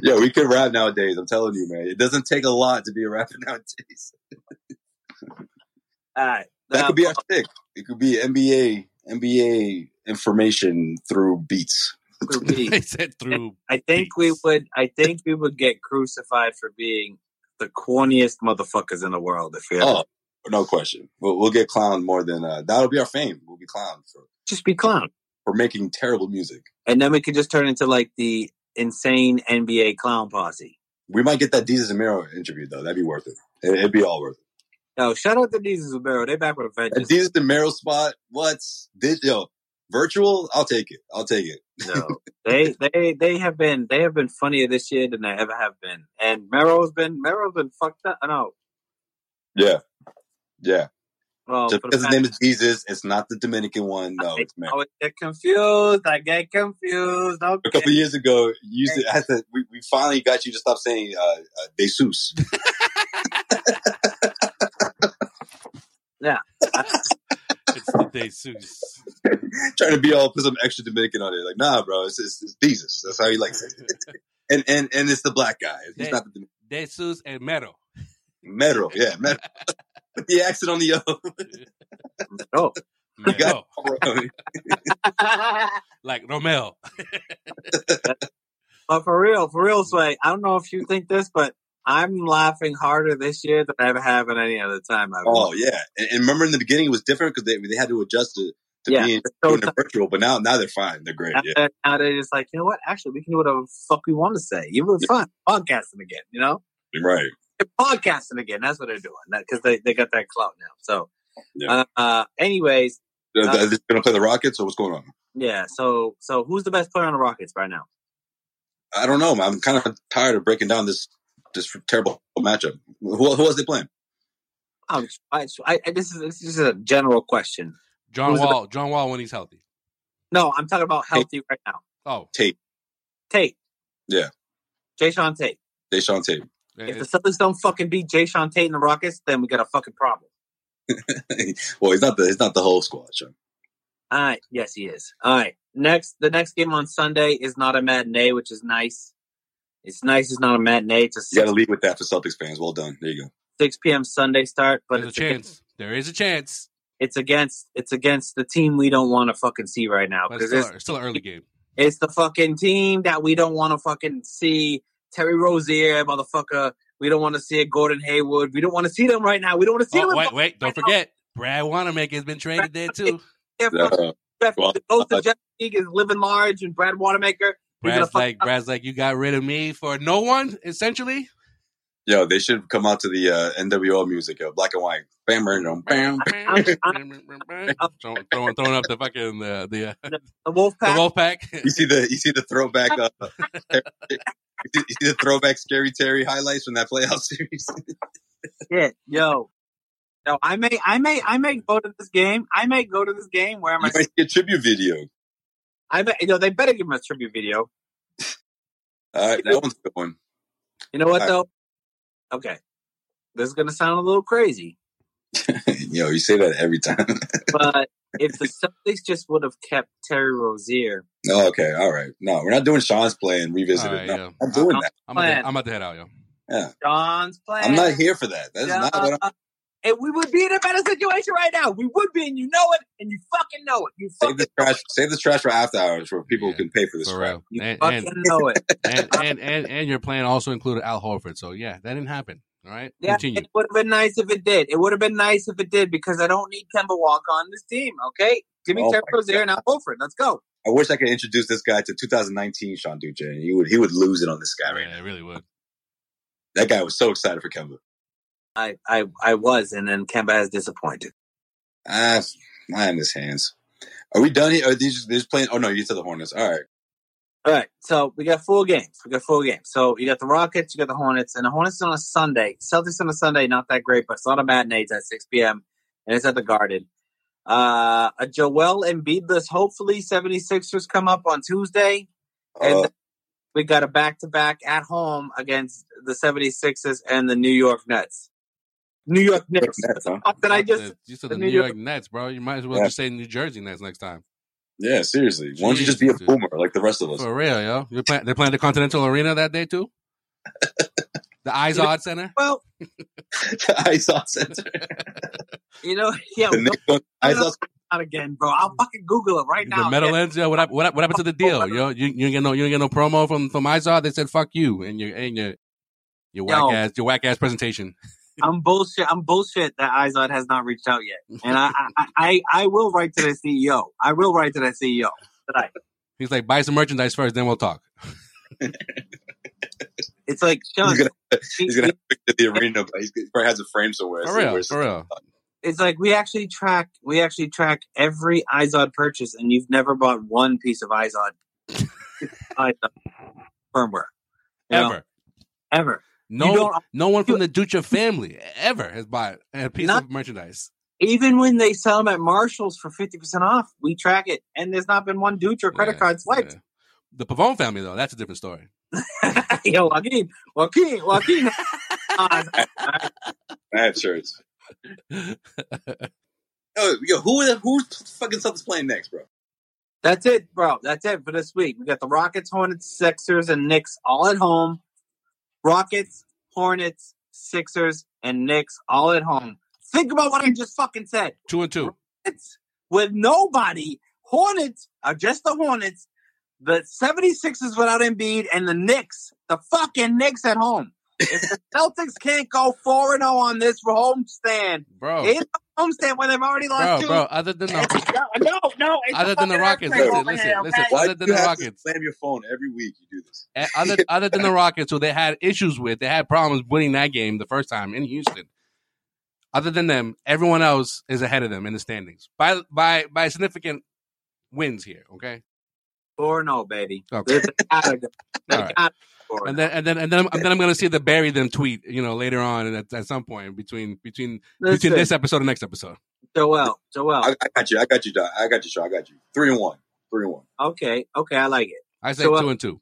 Yo, we can rap nowadays. I'm telling you, man. It doesn't take a lot to be a rapper nowadays. All right, That Uh, could be our stick. It could be NBA NBA information through beats. Through beats. They said through. I think we would. I think we would get crucified for being the corniest motherfuckers in the world if we ever Oh, no question. We'll, we'll get clowned more than uh, that'll be our fame. We'll be clowned for just be clown, for making terrible music. and then we could just turn into like the insane NBA clown posse. We might get that Desus and Mero interview though. That'd be worth it. it it'd be all worth it. Yo, shout out to Jesus Zubero. They back with a A vengeance. Desus and Mero spot. What's this? Yo, virtual? I'll take it. I'll take it. No, they they they have been they have been funnier this year than they ever have been. And Mero's been Mero's been fucked up. No, Yeah, yeah. well, Just the because his name is Jesus, it's not the Dominican one. No, it's I get confused. I get confused. A Okay. couple years ago, you used to, I said, we, we finally got you to stop saying uh, uh, Jesus. Yeah. It's the Jesus. Trying to be all put some extra Dominican on it. Like, nah, bro, it's, it's, it's Jesus. That's how he likes it. and and and it's the black guy. He's Yeah. not the Dominican. Desus and Mero. Metro. Yeah, Metro. Put the accent on the O. Oh. You got Mero. Like Romeo. But for real, for real, Sway, I don't know if you think this, but I'm laughing harder this year than I ever have at any other time. I've Oh yeah, and, and remember in the beginning it was different because they they had to adjust to, to Yeah, being so doing virtual. But now now they're fine. They're great. now, Yeah, they're- now they're just like, you know what? Actually, we can do whatever the fuck we want to say. You were fun podcasting again. You know, right. they're podcasting again. That's what they're doing. Because they they got that clout now. So, Yeah. uh, uh, anyways, Uh, they gonna play the Rockets or what's going on? yeah. So so who's the best player on the Rockets right now? I don't know. I'm kind of tired of breaking down this this terrible matchup. Who, who else they playing? Um, I, I, I- this is this is a general question. John Who's the Wall. John Wall when he's healthy. No, I'm talking about healthy right now. Oh, Tate, Tate. Yeah. Jae'Sean Tate. Deshaun Tate. If the Celtics don't fucking beat Jae'Sean Tate and the Rockets, then we got a fucking problem. well, he's not the he's not the whole squad. Sean. All right. Yes, he is. All right. Next, the next game on Sunday is not a matinee, which is nice. It's nice. It's not a matinee. It's a You got to 6, lead with that for Celtics fans. Well done. There you go. 6 p.m. Sunday start, but There's a it's against, chance. There is a chance. it's against it's against the team we don't want to fucking see right now But it's because still, it's, it's still an early game. it's the fucking team that we don't want to fucking see. Terry Rozier, motherfucker. We don't want to see it. Gordon Hayward. We don't want to see them right now. We don't want to see Oh, them. wait, wait. Don't forget. Brad Wanamaker has been traded there too. If Uh, Jeff, well, the ghost uh, of Jeff Teague is living large and Brad Wanamaker. He's Brad's like. Brad's like, you got rid of me for no one, essentially. yo, they should come out to the uh, NWO music, yo, black and white. Bam, bam, bam, bam. throwing, throwing, throwing up the fucking uh, the uh, The Wolf the Pack. wolf pack. You see the you see the throwback. Uh, you, see, you see the throwback scary Terry highlights from that playoff series. Shit, yo, no, I may, I may, I may go to this game. I may go to this game where you my, might see a tribute video. I bet, you know, they better give him a tribute video. All right, that one's a good one. You know what All though? Okay, this is gonna sound a little crazy, yo, you say that every time. but if the Celtics just would have kept Terry Rozier, no, okay, all right. No, we're not doing Sean's play and revisit All it. No, yeah. I'm not doing that. I'm about, to, I'm about to head out, yo. Yeah, John's playing. I'm not here for that. That's not what I'm. And we would be in a better situation right now. We would be, and you know it, and you fucking know it. You Save the trash. it. Save this trash for after hours, where people Yeah, can pay for this For crap. real. You And, fucking and, know it. and, and, and, and your plan also included Al Horford. So, yeah, that didn't happen. All right, Yeah, continue. it would have been nice if it did. It would have been nice if it did because I don't need Kemba Walker on this team. Okay, give me Oh Terry my Rozier and I'll go for it. Let's go. I wish I could introduce this guy to 2019 Sean Duce, and he would he would lose it on this guy right Yeah, now. it really would. That guy was so excited for Kemba. I I I was, and then Kemba has disappointed. Ah, not in his hands. Are we done here? Are these just, playing? Oh no, you said the Hornets. All right. All right, so we got four games. We got four games. So you got the Rockets, you got the Hornets, and the Hornets on a Sunday. Celtics on a Sunday, not that great, but it's not a matinee. It's at 6 p.m. and it's at the Garden. Uh, a Joel Embiidless, hopefully 76ers come up on Tuesday. And Uh, we got a back to back at home against the 76ers and the New York Nets. New York Knicks. Nets, huh? Fuck did I just you said the the New New York- York Nets, bro. You might as well Yeah. just say New Jersey Nets next time. yeah, seriously. Why don't you just be a dude. boomer like the rest of us? For real, yo. You're play- they're playing the Continental Arena that day too. the Izod Center. well, I saw center. you know, yeah, The Knicks don't- I not again, bro. I'll fucking Google it right now. The Meadowlands, yo. What what what happened to the deal, yo? You you didn't get no you get no promo from from Izod. They said fuck you and your and your your whack Yo. ass your whack ass presentation. I'm bullshit. I'm bullshit that Izod has not reached out yet, and I, I, I, I will write to the CEO. I will write to the CEO tonight. He's like, buy some merchandise first, then we'll talk. It's like Sean. He's gonna he's gonna have to picture the arena, but he's, he probably has a frame somewhere. For real, where's- for real. it's like we actually track. We actually track every Izod purchase, and you've never bought one piece of Izod, Izod firmware. ever, know, Ever. Ever. No, no one from the Dutra family ever has bought a piece Not- of merchandise. Even when they sell them at Marshalls for fifty percent off, we track it, and there's not been one Dutra credit Yeah, card swiped. yeah. The Pavone family, though, that's a different story. Yo, Joaquin, Joaquin, Joaquin. I have shirts. Oh, yo, who the who's fucking Celtics playing next, bro? That's it, bro. That's it for this week. We got the Rockets, Hornets, Sixers, and Knicks all at home. Rockets, Hornets, Sixers, and Knicks all at home. Think about what I just fucking said. Two and two. It's with nobody. Hornets are just the Hornets. The 76ers without Embiid and the Knicks, the fucking Knicks at home. If the Celtics can't go 4 0 on this home stand, Bro, in the home stand where they've already lost bro, two. bro. Other than the No, no, it's other than the Rockets, listen, listen, here, listen. okay? Why Other do than you the have Rockets, slam your phone every week? You do this. eh, other other than the Rockets, who they had issues with, they had problems winning that game the first time in Houston. Other than them, everyone else is ahead of them in the standings by by by significant wins here. Okay, Four no, baby. Okay. They gotta go. They All right. gotta go. And then and then and then I'm, and then I'm going to see the bury them tweet, you know, later on at, at some point between between Listen, between this episode and next episode. Joel, Joel. I, I got you. I got you, Doc. I got you, Sean. I got you. Three and one. Three and one. okay, okay, I like it. I say So, two and two.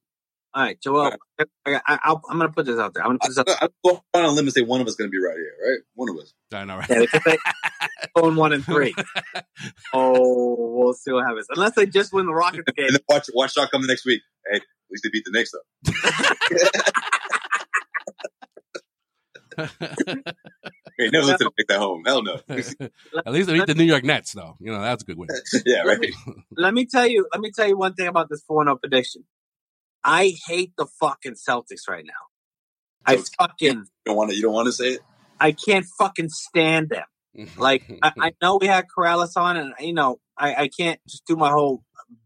All right, Joel. I, I, I, I'm gonna put this out there. I'm gonna put this out. I'm going on a limb and say one of us going to be right here, right? One of us. I know, right? there. Because they going one and three. Oh, we'll see what happens. Unless they just win the Rockets game. And then watch, watch Sean come next week. Hey, at least they beat the Knicks, though. Hey, never let them take that home. Hell no. At least they beat the New York Nets, though. You know, that's a good win. yeah, right. Let me tell you. Let me tell you one thing about this four zero oh prediction. I hate the fucking Celtics right now. I fucking You don't want to. You don't want to say it. I can't fucking stand them. Like I, I know we had Karalis on, and you know I, I can't just do my whole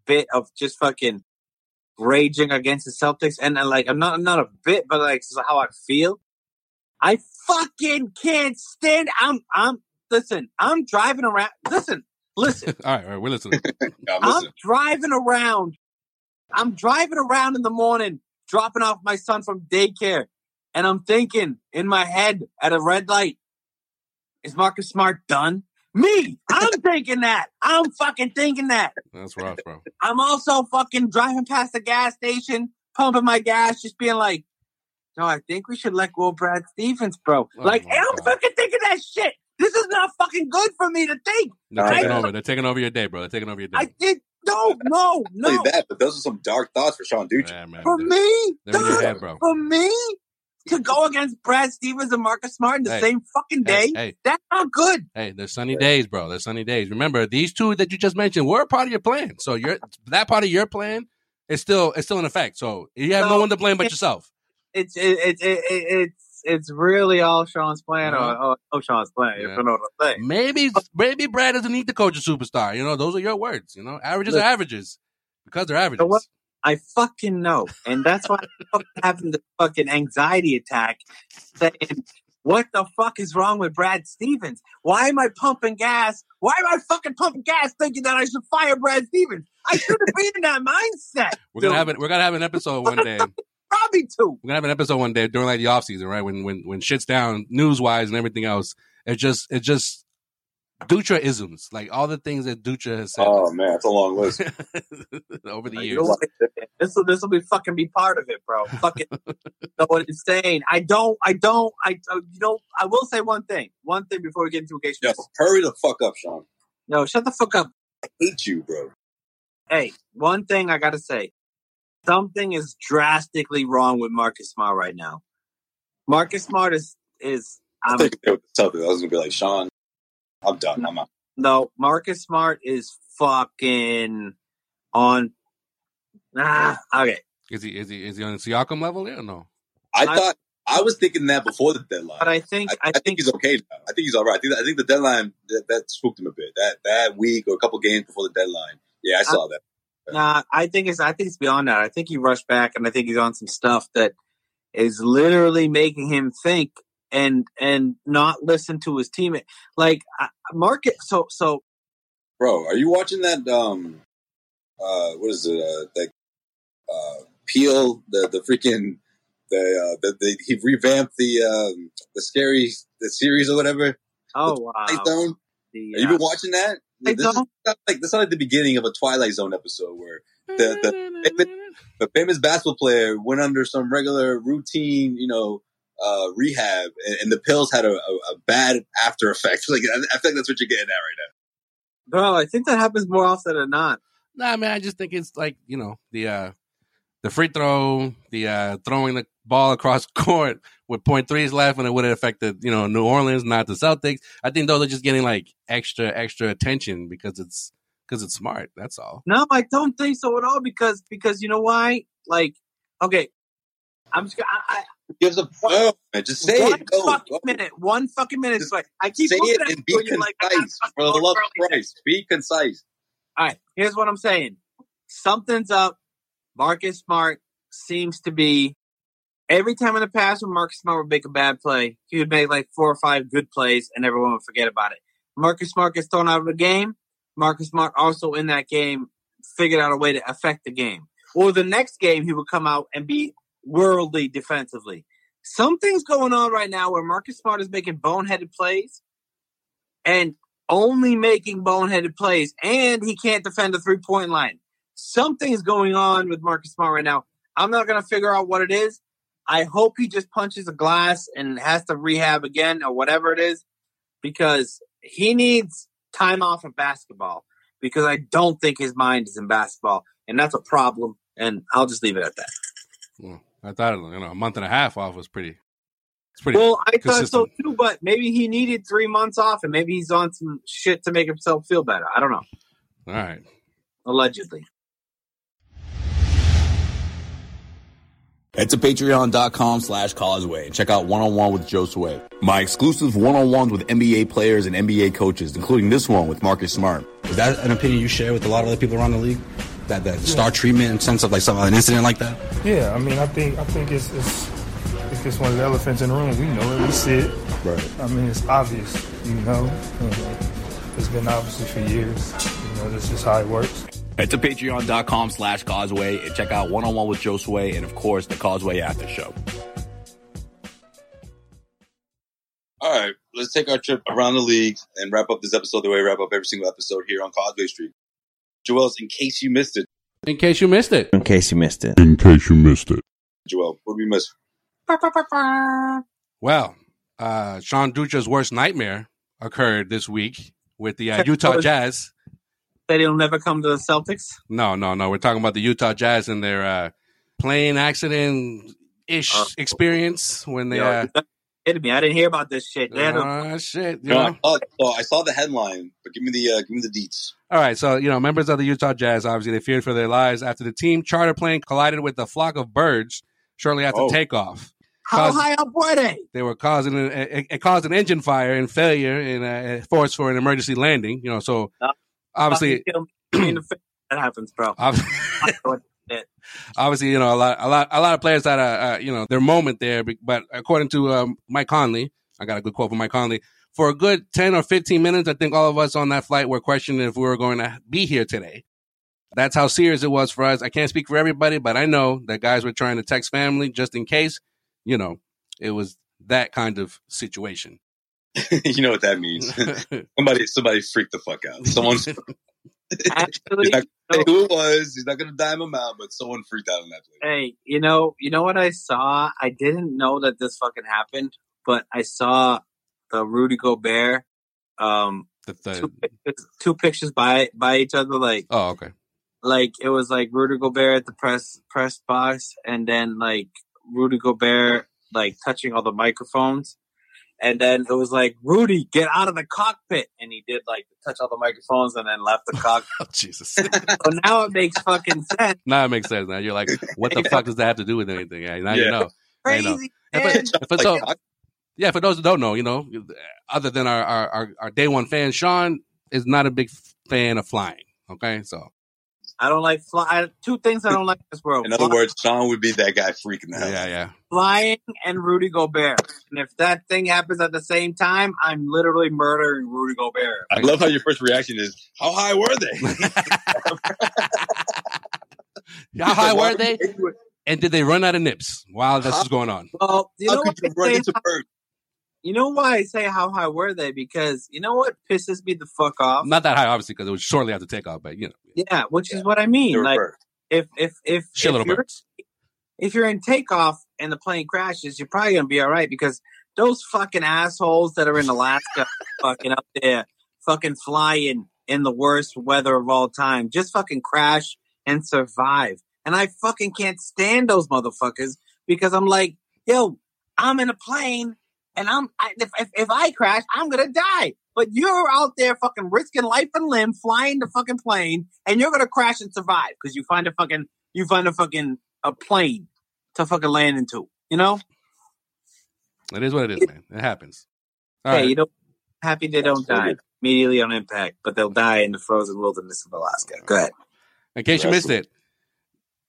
bit of just fucking raging against the Celtics, and, then like I'm not not a bit, but like this is how I feel. I fucking can't stand. I'm I'm listen. I'm driving around. Listen, listen. all right, all right, we're listening. I'm I'm driving around. I'm driving around in the morning, dropping off my son from daycare, and I'm thinking in my head at a red light, is Marcus Smart done? Me, I'm thinking that. I'm fucking thinking that. That's rough, bro. I'm also fucking driving past the gas station, pumping my gas, just being like, no, I think we should let go of Brad Stevens, bro. Oh like, my I'm God. fucking thinking that shit. This is not fucking good for me to think. They're All taking over. They're taking over your day, bro. They're taking over your day. I did no, no, Not no. only that, but those are some dark thoughts for Sean Ducci. yeah, man. For They're, me, they're in your head, bro. for me to go against Brad Stevens and Marcus Smart in the Hey. same fucking day, hey, that's not good. hey, there's sunny days, bro. There's sunny days. Remember, these two that you just mentioned were part of your plan. So your that part of your plan is still is still in effect. So you have no No, one to blame but it- yourself. It's it, it, it, it, it's it's it's really all Sean's plan, or oh, oh Sean's plan. If you know what I'm saying. Maybe oh. maybe Brad doesn't need to coach a superstar. You know, those are your words. You know, averages Look. are averages because they're averages. know what? I fucking know, and that's why I'm fucking having the fucking anxiety attack, saying, "What the fuck is wrong with Brad Stevens? Why am I pumping gas? Why am I fucking pumping gas, thinking that I should fire Brad Stevens? I should have been in that mindset. We're gonna have it. We're gonna have an episode one day. Probably too. We're gonna have an episode one day during like the off season, right? When when when shit's down news wise and everything else. It just it just Dutra isms, like all the things that Dutra has said Oh man, it's a long list. over the years. This will this will be fucking be part of it, bro. Fucking know what it's. I don't. I don't. I uh, you know. I will say one thing. One thing before we get into engagement. Yo, hurry the fuck up, Sean. No, shut the fuck up. I hate you, bro. Hey, one thing I gotta say. Something is drastically wrong with Marcus Smart right now. Marcus Smart is is I think they would tell you. I was gonna be like, Sean, I'm done. I'm out. no Marcus Smart is fucking on. Ah, okay. Is he is he is he on the Siakam level? Yeah, or no. I I- thought I was thinking that before the deadline. But I think I, I, I think he's okay now. I think he's all right. I think, I think the deadline that, that spooked him a bit. That that week or a couple games before the deadline. Yeah, I saw that. Nah, I think it's I think it's beyond that. I think he rushed back, and I think he's on some stuff that is literally making him think and and not listen to his teammate. Like Market, so so Bro, are you watching that? Um, uh, what is it? Uh, that uh, Peele, the the freaking the uh, the, the he revamped the um the scary the series or whatever. oh wow, Twilight Zone. The, Have you been watching that? I this is don't. not like this is not like the beginning of a Twilight Zone episode where the the the famous basketball player went under some regular routine, you know, uh, rehab, and, and the pills had a, a, a bad after effect. Like I, I think that's what you're getting at right now. bro, I think that happens more often than not. Nah, man, I just think it's like you know the uh the free throw, the uh throwing the ball across court with point threes left, and it would have affected you know New Orleans, not the Celtics. I think those are just getting like extra extra attention because it's because it's smart. That's all. No, I don't think so at all because because you know why? Like, okay, I'm just I, I, now. Gives a fuck, man. Just say one it. Go, fucking go. minute, one fucking minute. Just Like I keep Say it and be like, ah, concise. For the love of. Christ, be concise. All right, here's what I'm saying. Something's up. Marcus Smart seems to be every time in the past when Marcus Smart would make a bad play, he would make like four or five good plays and everyone would forget about it. Marcus Smart gets thrown out of the game. Marcus Smart also in that game figured out a way to affect the game. Or the next game he would come out and be worldly defensively. Something's going on right now where Marcus Smart is making boneheaded plays and only making boneheaded plays, and he can't defend the three point line. Something's going on with Marcus Smart right now. I'm not going to figure out what it is. I hope he just punches a glass and has to rehab again or whatever it is because he needs time off of basketball because I don't think his mind is in basketball. And that's a problem. And I'll just leave it at that. Well, I thought you know a month and a half off was pretty. It's pretty. Well, I thought so consistent. too, but maybe he needed three months off and maybe he's on some shit to make himself feel better. I don't know. All right. Allegedly. Head to patreon.com slash causeway and check out one-on-one with Joe Sway. My exclusive one-on-ones with NBA players and NBA coaches, including this one with Marcus Smart. Is that an opinion you share with a lot of other people around the league? That that star treatment in sense of like some an incident like that? Yeah, I mean, I think I think it's it's it's just one of the elephants in the room. We know it. We see it. Right. I mean, it's obvious. You know, it's been obviously for years. You know, this is how it works. Head to patreon.com slash causeway and check out one-on-one with Joe Sway and of course the Causeway After Show. All right, let's take our trip around the league and wrap up this episode the way we wrap up every single episode here on Causeway Street. Joel's, in case you missed it, In case you missed it, In case you missed it. In case you missed it. Joel, what did we miss? well, uh, Sean Dutra's worst nightmare occurred this week with the uh, Utah Jazz. That he'll never come to the Celtics. No, no, no. We're talking about the Utah Jazz and their uh, plane accident ish Uh, experience when they. Yo, Uh, you kidding me? I didn't hear about this shit. They had a- uh, shit, you No, know. I, saw, so I saw the headline, but give me the uh, give me the deets. All right, so you know, members of the Utah Jazz obviously they feared for their lives after the team charter plane collided with a flock of birds shortly after Oh. takeoff. How high up were they? They were causing a, it, it caused an engine fire and failure and uh, forced for an emergency landing. You know, so No. obviously, Fucking kill me in the face. that happens, bro. obviously, you know, a lot, a lot, a lot of players had a, uh, you know, their moment there. But according to um, Mike Conley, I got a good quote from Mike Conley. For a good ten or fifteen minutes, I think all of us on that flight were questioning if we were going to be here today. That's how serious it was for us. I can't speak for everybody, but I know that guys were trying to text family just in case. You know, it was that kind of situation. you know what that means. somebody somebody freaked the fuck out. Someone's Actually, he's not who it was. He's not gonna dime him out, but someone freaked out in that place. Hey, you know, you know what I saw? I didn't know that this fucking happened, but I saw the Rudy Gobert, um, The, the, two, pictures, two pictures by by each other, like oh, okay. like it was like Rudy Gobert at the press press box, and then like Rudy Gobert like touching all the microphones, and then it was like Rudy, get out of the cockpit, and he did like touch all the microphones and then left the cockpit. Oh, Jesus. so now it makes fucking sense. now it makes sense. Now you're like, what the fuck does that have to do with anything? Yeah, now you Yeah. know. Now you know. Crazy. And man. for, for so, yeah, for those who don't know, you know, other than our, our, our, our day one fan, Sean is not a big fan of flying. Okay, so I don't like fly. I, two things I don't like in this world: In other Fly- words, Sean would be that guy freaking the hell. yeah, out. yeah. flying and Rudy Gobert. And if that thing happens at the same time, I'm literally murdering Rudy Gobert. I love how your first reaction is, "How high were they?" How high were they? And did they run out of nips while this was going on? Well, you How know could what you run into birds? You know why I say how high were they? Because you know what pisses me the fuck off. Not that high, obviously, because it was shortly after takeoff. But you know, Yeah, which is what I mean. Like birds. if if if shit if little you're, birds. if you're in takeoff and the plane crashes, you're probably gonna be all right because those fucking assholes that are in Alaska, fucking up there, fucking flying in the worst weather of all time, just fucking crash and survive. And I fucking can't stand those motherfuckers because I'm like, yo, I'm in a plane and I'm I, if, if if I crash, I'm gonna die. But you're out there fucking risking life and limb, flying the fucking plane, and you're gonna crash and survive because you find a fucking you find a fucking a plane to fucking land into. You know? It is what it is, man. It happens. All hey, right. you know, happy they don't die immediately on impact, but they'll die in the frozen wilderness of Alaska. Go ahead. In case you missed it,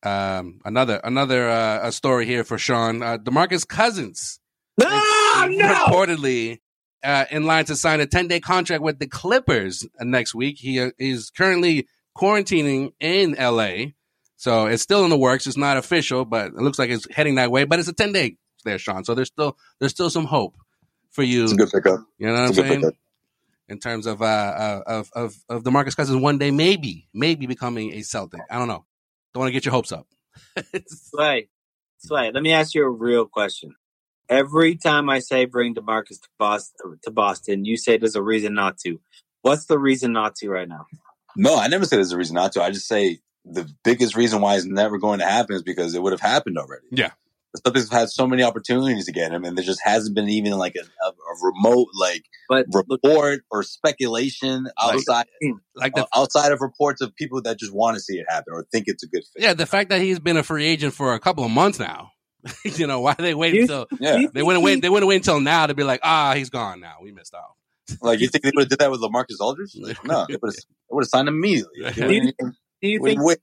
um, another another uh, a story here for Sean. Uh, DeMarcus Cousins No, reportedly uh, in line to sign a 10 day contract with the Clippers uh, next week. He uh, is currently quarantining in LA. So it's still in the works. It's not official, but it looks like it's heading that way. But it's a 10 day there, Sean. So there's still there's still some hope for you. It's a good pickup. You know what I'm It's a good saying? pickup. In terms of uh, uh of of of DeMarcus Cousins one day maybe maybe becoming a Celtic. I don't know. Don't want to get your hopes up. Sway, Sway. Let me ask you a real question. Every time I say bring DeMarcus to Boston, to Boston, you say there's a reason not to. What's the reason not to right now? No, I never say there's a reason not to. I just say the biggest reason why it's never going to happen is because it would have happened already. Yeah. The Celtics have had so many opportunities to get him, and there just hasn't been even like a, a, a remote like But report or speculation Like- outside like the uh, outside of reports of people that just want to see it happen or think it's a good fit. Yeah, the fact that he's been a free agent for a couple of months now. you know, why they wait You- until Yeah. they wouldn't wait they wouldn't wait until now to be like, ah, he's gone now. We missed out. Like you think they would have did that with LaMarcus Aldridge? Like, no, they would have they would have signed him immediately. Like, Do Do you, think- do you think? wait.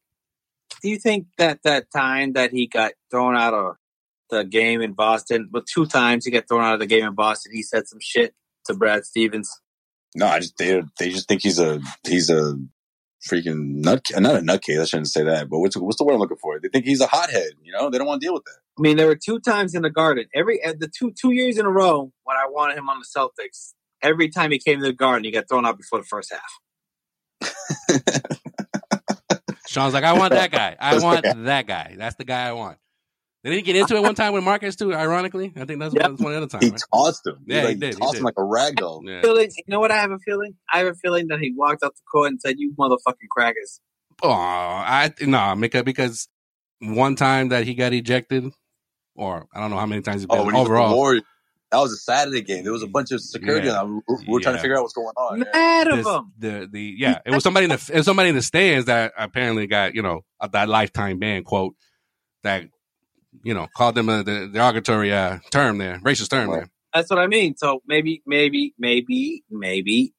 Do you think that that time that he got thrown out of the game in Boston, but two times he got thrown out of the game in Boston, he said some shit to Brad Stevens. No, I just they they just think he's a he's a freaking nut not a nutcase. I shouldn't say that, but what's what's the word I'm looking for? They think he's a hothead. You know, they don't want to deal with that. I mean, there were two times in the Garden. Every uh, the two two years in a row when I wanted him on the Celtics. Every time he came to the Garden, he got thrown out before the first half. Sean's like, I want that guy. I want that guy. That's the guy I want. They didn't get into it one time with Marcus too. Ironically, I think that's Yep. one, that's one other time. He right? tossed him. Yeah, like, he did, he tossed did. him like a rag doll. Yeah. Feeling, you know what I have a feeling? I have a feeling that he walked out the court and said, "You motherfucking crackers." Oh, I no, because because one time that he got ejected, or I don't know how many times he's been Oh, when he was the overall. Warriors, that was a Saturday game. There was a bunch of security. Yeah. on. We we were trying to figure out what's going on. Yeah. Mad of this- him. the the yeah, it was somebody in the it was somebody in the stands that apparently got you know a, that lifetime ban quote that you know, called them a the derogatory uh, term there, racist term there. That's what I mean. So maybe, maybe, maybe, maybe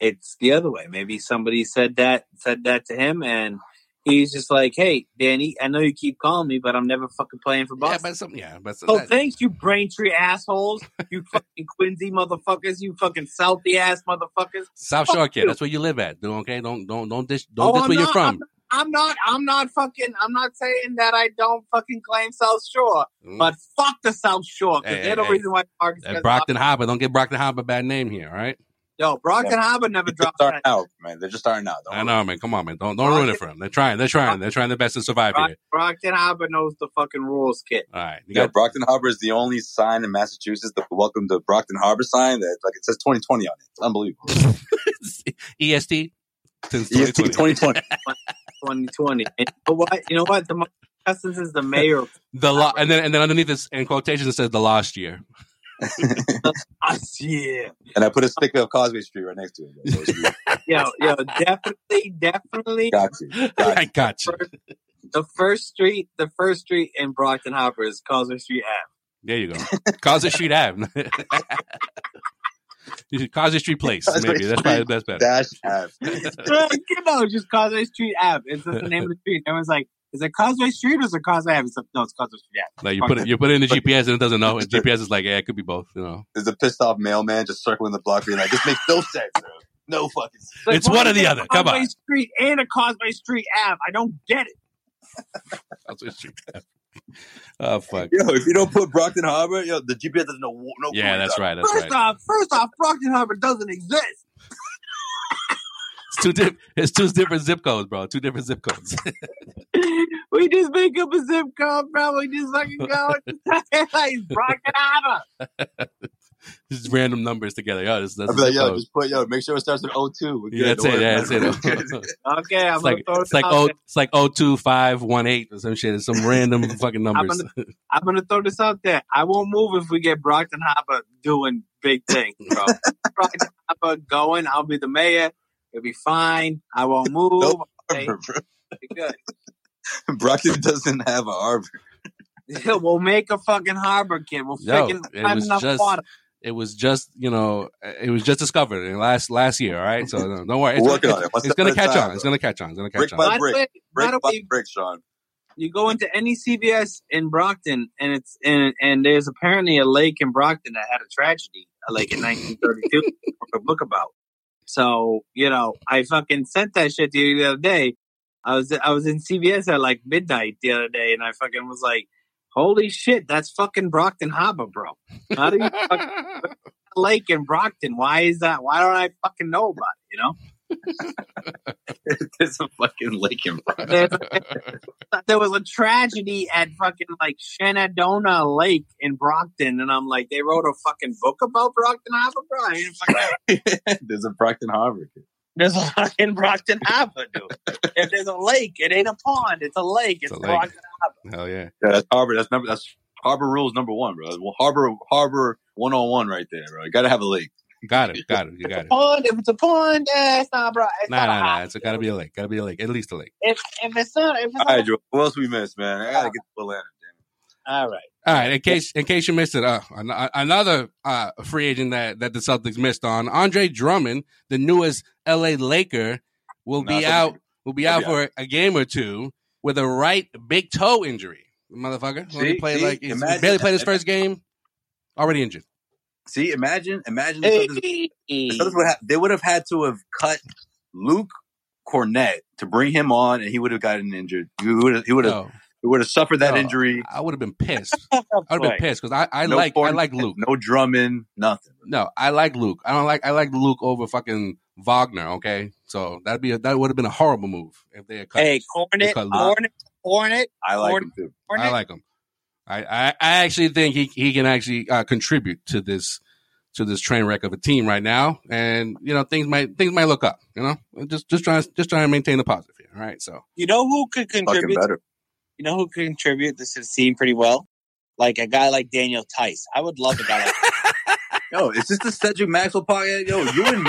it's the other way. Maybe somebody said that said that to him, and he's just like, "Hey, Danny, I know you keep calling me, but I'm never fucking playing for Boston." Yeah, but some, yeah, but Oh, that- thanks, you Braintree assholes, you fucking Quincy motherfuckers, you fucking Southie ass motherfuckers. South Fuck Shore kid. That's where you live at. dude, Okay, don't don't don't dish don't Oh, dish I'm where you're from. I'm not. I'm not fucking. I'm not saying that I don't fucking claim South Shore, Mm. but fuck the South Shore because Hey, they're the hey, reason why Marcus. At gets Brockton Harbor, don't get Brockton Harbor a bad name here. All right. Yo, Brockton Harbor never They're dropped. starting out, man. They're just starting out. Don't I know, man. Come on, man. Don't don't ruin it for them. They're trying. They're trying. They're trying their best to survive Brock, here. Brockton Harbor knows the fucking rules, kid. All right. You Yeah, got Brockton Harbor is the only sign in Massachusetts, the welcome to Brockton Harbor sign that like it says 2020 on it. It's unbelievable. EST since EST 2020. 2020. 2020. And you know what? You know what? DeMarcus Cousins is the mayor. The lo- and then and then underneath this in quotations it says the last year. us. Yeah. And I put a sticker of Causeway Street right next to it. So it's- Yo, yo, definitely, definitely. Got you. Got I you. got you. The first street, the first street in Brockton Harbor is Causeway Street Ave. There you go. Causeway Street Ave. You should- Causeway Street Place. Causeway Maybe that's probably that's better. Dash Ave. you know, just Causeway Street Ave. It's just the name of the street. Everyone's like, is it Causeway Street or is it Causeway Ave? No, it's Causeway Street Ave. Like you put it, you put it in the GPS and it doesn't know. And GPS is like, yeah, it could be both. You know, There's a pissed off mailman just circling the block being like, this makes no sense. bro. No fucking sense. Like, It's one or the other. Come on. Street and a Causeway Street Ave. I don't get it. Causeway Street Ave. Oh fuck. Yo, if you don't put Brockton Harbor, yo, the GPS doesn't know. No Yeah, that's you're right. That's first right. off, first off, Brockton Harbor doesn't exist. It's two different. It's two different zip codes, bro. Two different zip codes. we just make up a zip code, bro. We just fucking go. like Brockton Harbor. Just random numbers together. Yo, this, that's I'd be like, yo, code. just put, yo, make sure it starts with 02. Yeah, good. that's it. Yeah, that's it. Okay, I'm It's like gonna throw it's this like out oh, there. it's like oh two five one eight or some shit. It's some random fucking numbers. gonna- I'm gonna throw this out there. I won't move if we get Brockton Harbor doing big things, bro. Brockton Harbor going. I'll be the mayor. It'll be fine. I won't move. No Okay, harbor, bro. be good. Brockton doesn't have a harbor. Yeah, we'll make a fucking harbor, kid. We'll Yo, freaking it have was enough just water. it was just you know it was just discovered in last last year. All right, so no, don't worry. It's, We're working it's, on it. One it's gonna catch time, on. It's gonna catch on. It's gonna catch Brick on. by By brick. way, by Brick the by way, brick, Sean. you go into any CVS in Brockton, and it's and and there's apparently a lake in Brockton that had a tragedy, a lake in 1932, a book about. So you know, I fucking sent that shit to you the other day. I was I was in CVS at like midnight the other day, and I fucking was like, "Holy shit, that's fucking Brockton Harbor, bro! How do you fucking lake in Brockton? Why is that? Why don't I fucking know about it? You know?" There's a fucking lake in Brockton. There was a tragedy at fucking like Shenandoah Lake in Brockton, and I'm like, they wrote a fucking book about Brockton Harbor, bro. I ain't fucking, There's a Brockton Harbor. there's a fucking Brockton Harbor, dude. If there's a lake, it ain't a pond. It's a lake. It's, It's a lake. Brockton Harbor. Hell yeah. Yeah, that's harbor. That's number. That's harbor rules number one, bro. Well, harbor harbor one on one right there, bro. You gotta have a lake. Got it. Got it. You got it. Pond. If it's a pond, eh, it's not, bro. It's Nah, not a nah, nah. It's gotta be a lake. Gotta be a lake. At least a lake. If if it's not, if it's All not, right, Joe. What else we missed, man? I gotta get to Atlanta. all right. All right. In case in case you missed it, uh, another uh, free agent that that the Celtics missed on, Andre Drummond, the newest LA Laker, will Nah, be something- out. Will be out be for a game or two with a right big toe injury. Motherfucker, only See? played See? like he's Imagine- barely played his first game. Already injured. See, imagine, imagine the Celtics- the Celtics would have, they would have had to have cut Luke Kornet to bring him on, and he would have gotten injured. He would have, he would have, No, he would have suffered that No. injury. I would have been pissed. I would have been pissed because I, I No like I like Luke. no Drummond, nothing. No, I like Luke. I don't like I like Luke over fucking Wagner. Okay, so that'd be a, that would have been a horrible move if they had cut. Hey, Kornet, Because- Kornet, Kornet, I like Corn- him too. Kornet. I like him. I, I, I actually think he he can actually uh, contribute to this to this train wreck of a team right now, and you know things might things might look up. You know, just just trying just trying to maintain the positive here. All right, so You know who could contribute? You know who could contribute this is team pretty well? Like a guy like Daniel Theis. I would love a guy like Yo, is this the Cedric Maxwell podcast? Yo, you and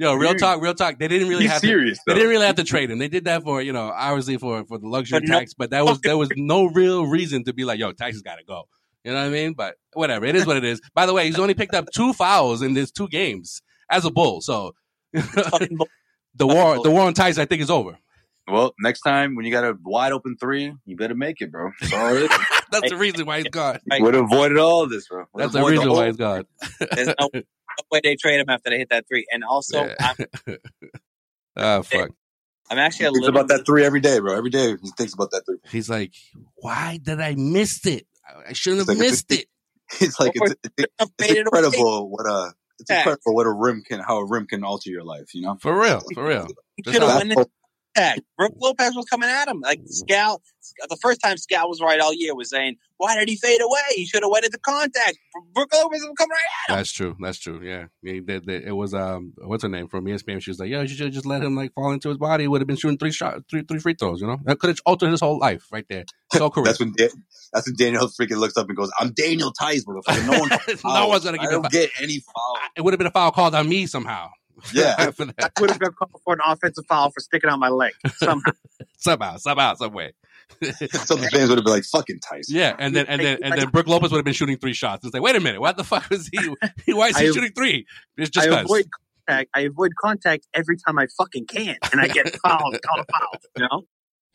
Yo, real talk, real talk. They didn't really He's have serious, to. They didn't really have to trade him. They did that for you know, obviously for for the luxury But no- tax. But that was there was no real reason to be like, yo, Tyson's got to go. You know what I mean? But whatever, it is what it is. By the way, he's only picked up two fouls in these two games as a bull. So the war, the war on Tyson, I think, is over. Well, next time when you got a wide open three, you better make it, bro. Sorry. That's the reason why he's gone. Would have avoided all of this, bro. Would That's the reason whole- why he's gone. There's no, no way they trade him after they hit that three. And also, Yeah. I'm, Ah, fuck. I'm actually a He thinks little about that three every day, bro. Every day he thinks about that three. He's like, why did I miss it? I shouldn't have like- missed it. It's like it's, it's, it's faded away. incredible what a it's Yeah. incredible what a rim can how a rim can alter your life. You know, For real, for real. He Just should have how- won. Brook Lopez was coming at him. Like Scal, the first time Scal was right all year was saying, "Why did he fade away? He should have waited into contact." Brook Lopez was coming right at him. That's true. That's true. Yeah. He did- did- It was um, what's her name from ESPN? She was like, "Yo, you should just let him like fall into his body. He would have been shooting three shot, three three free throws. You know, that could have altered his whole life right there. His whole career. that's when Da- that's when Daniel freaking looks up and goes, "I'm Daniel Theis, motherfucker. No one, no one's gonna I don't him. get any foul. It would have been a foul called on me somehow. Yeah, I would have been called for an offensive foul for sticking out my leg. Somehow. somehow, somehow, some way. some of the fans would have been like, "Fucking Theis." Yeah, and then and then and then Brook Lopez would have been shooting three shots. It's like, wait a minute, what the fuck was he? Why is he I- shooting three? It's just I 'cause. avoid contact. I avoid contact every time I fucking can, and I get fouled, called a foul. You know,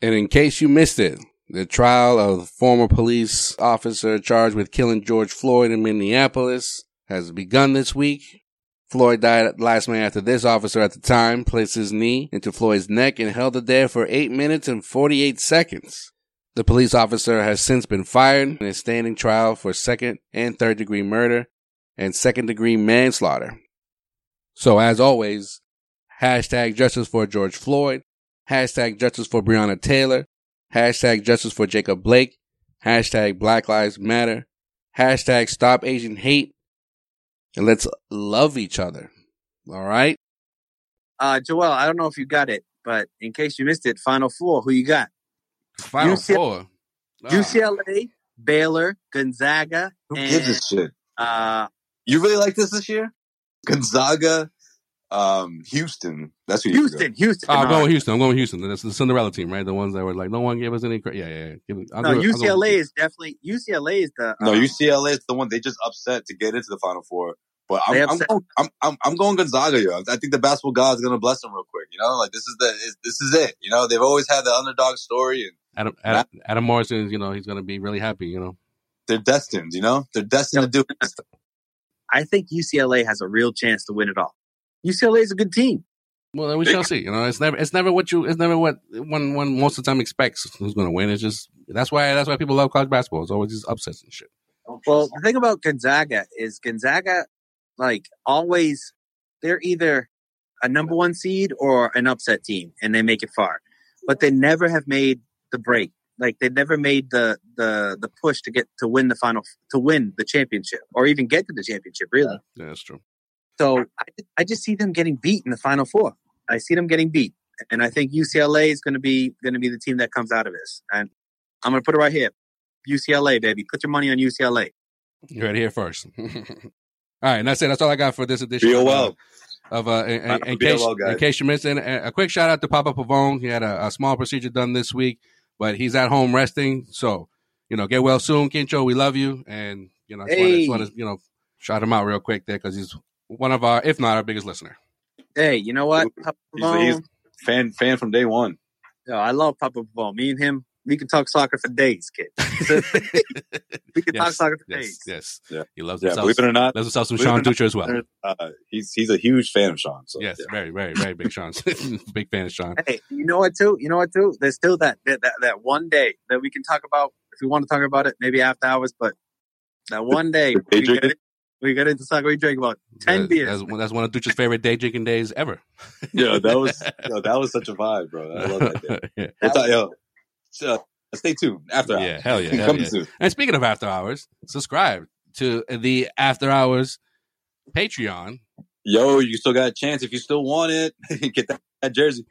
And in case you missed it, the trial of former police officer charged with killing George Floyd in Minneapolis has begun this week. Floyd died last May after this officer at the time placed his knee into Floyd's neck and held it there for 8 minutes and 48 seconds. The police officer has since been fired and is standing trial for second and third degree murder and second degree manslaughter. So as always, hashtag justice for George Floyd, hashtag justice for Breonna Taylor, hashtag justice for Jacob Blake, hashtag Black Lives Matter, hashtag stop Asian hate, and let's love each other. All right? Uh, Joel, I don't know if you got it, but in case you missed it, Final Four, who you got? Final UCLA four. Ah. UCLA, Baylor, Gonzaga, Who and gives a shit? uh, You really like this this year? Gonzaga, um, Houston. That's who you Houston. Houston. I'm going with Houston. I'm going with Houston. That's the Cinderella team, right? The ones that were like, no one gave us any credit. Yeah, yeah, yeah. Give it- I'll no, it. Go UCLA is definitely UCLA is the No, UCLA is the one they just upset to get into the Final Four. But I'm I'm, going, I'm I'm I'm going Gonzaga. Yo. I think the basketball god's are gonna bless them real quick. You know, like this is the this is it. You know, they've always had the underdog story, and Adam, Adam, Adam Morrison, you know, he's going to be really happy, you know. they're destined. You know, they're destined to do. It. I think UCLA has a real chance to win it all. UCLA is a good team. Well, then we shall see. You know, it's never, it's never what you, it's never what one, one most of the time expects who's going to win. It's just that's why, that's why people love college basketball. It's always just upsets and shit. Well, the thing about Gonzaga is Gonzaga, like always, they're either a number one seed or an upset team, and they make it far. But they never have made the break. Like they never made the the the push to get to win the final to win the championship or even get to the championship. Really. Yeah, that's true. So I, I just see them getting beat in the final four. I see them getting beat, and I think UCLA is going to be going to be the team that comes out of this. And I'm going to put it right here, UCLA, baby. Put your money on UCLA. You heard it here first. all right, and that's it. That's all I got for this edition. Feel of, uh, well. Of uh, in, in, in case well, in case you missed it, a a quick shout out to Papa Pavone. He had a, a small procedure done this week, but he's at home resting. So you know, get well soon, Kincho. We love you, and you know, I just Hey. just want to you know shout him out real quick there because he's one of our, if not our biggest listener. Hey, you know what? Papa He's, he's fan fan from day one. Yo, I love Papa Pavone. Me and him, we can talk soccer for days, kid. we can talk soccer for yes, days. yes. Yeah. He loves Yeah, himself. believe it or not, loves himself some Sean or not, Dutra as well. Uh, he's he's a huge fan of Sean. So Yes, yeah. very, very, very big Sean. big fan of Sean. Hey, you know what too? You know what too? There's still that that, that that one day that we can talk about if we want to talk about it, maybe after hours. But that one day The day we drinking? Get, we get into soccer, we drink about ten That- beers. That's, that's one of Dutra's favorite day drinking days ever. Yo, that was yo, that was such a vibe, bro. I love that day. yeah. We'll talk- yo, so, uh, stay tuned after Yeah, hours. hell yeah, hell Coming yeah. soon. And speaking of after hours, subscribe to the after hours Patreon. Yo, you still got a chance if you still want it. Get that, that jersey.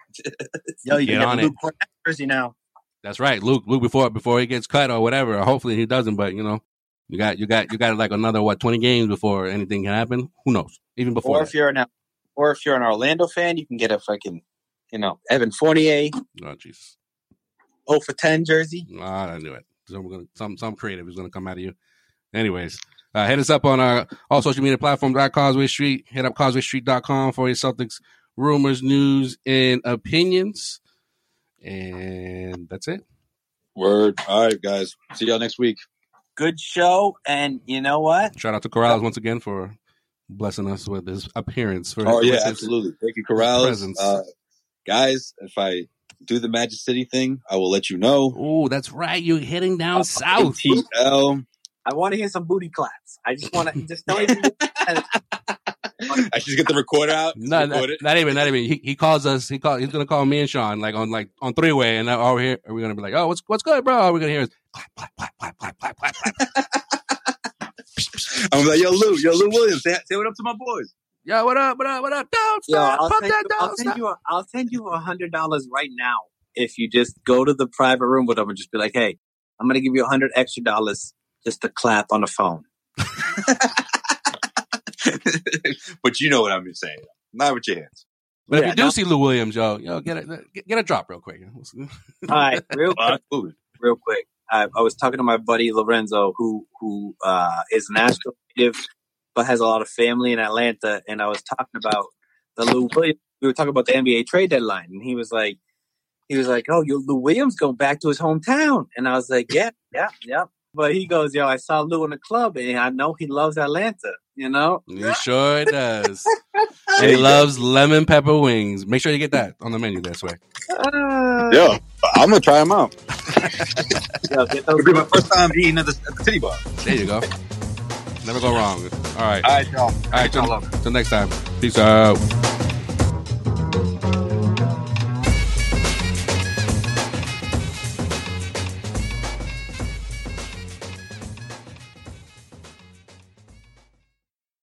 Yo, you Get can get on the it. Luke jersey now. That's right, Luke. Luke before before he gets cut or whatever. Hopefully he doesn't. But you know, you got you got you got like another what twenty games before anything can happen. Who knows? Even before Or that. if you're an or if you're an Orlando fan, you can get a fucking, you know, Evan Fournier. Oh, Jesus. Oh for 10 jersey. Ah, I knew it. So we're gonna, some some creative is going to come out of you. Anyways, uh, hit us up on our all social media platforms at Causeway Street. Hit up causewaystreet.com for your Celtics rumors, news, and opinions. And that's it. Word. All right, guys. See y'all next week. Good show. And you know what? Shout out to Karalis once again for blessing us with his appearance. For Oh with yeah, absolutely. Thank you, Karalis. presence. Uh, guys, if I do the Magic City thing, I will let you know. Oh, that's right. You're heading down south. TL. I want to hear some booty claps. I just want to just don't even. I should get the recorder out. No, record not, not even, not even. He, he calls us. He call. He's gonna call me and Sean like on like on three way, and over here we're we gonna be like, oh, what's what's good, bro? All we're gonna hear is I'm like, yo, Lou, yo, Lou Williams, say, say what up to my boys. Yo, what up, what up, what up? Don't Yo, I'll pump send, that you, down, I'll send you. A, I'll send you a hundred dollars right now if you just go to the private room with them and just be like, "Hey, I'm gonna give you a hundred extra dollars just to clap on the phone." but you know what I'm saying. Not with your hands. But Yeah, if you do no- see Lou Williams, yo, yo, get a get, get a drop real quick. All right, real quick, real quick. I, I was talking to my buddy Lorenzo, who who uh, is an Astro native, but has a lot of family in Atlanta, and I was talking about the Lou Williams. We were talking about the NBA trade deadline, and he was like, he was like, "Oh, yo, Lou Williams going back to his hometown," and I was like, "Yeah, yeah, yeah." But he goes, "Yo, I saw Lou in the club, and I know he loves Atlanta." You know, He sure does. and he loves lemon pepper wings. Make sure you get that on the menu this way. Uh, Yo, I'm gonna try them out. Yo, get It'll be my first time eating at the, at the City Bar. There you go. Never go wrong. All right. All right, y'all. All right. Till, till next time. Peace out.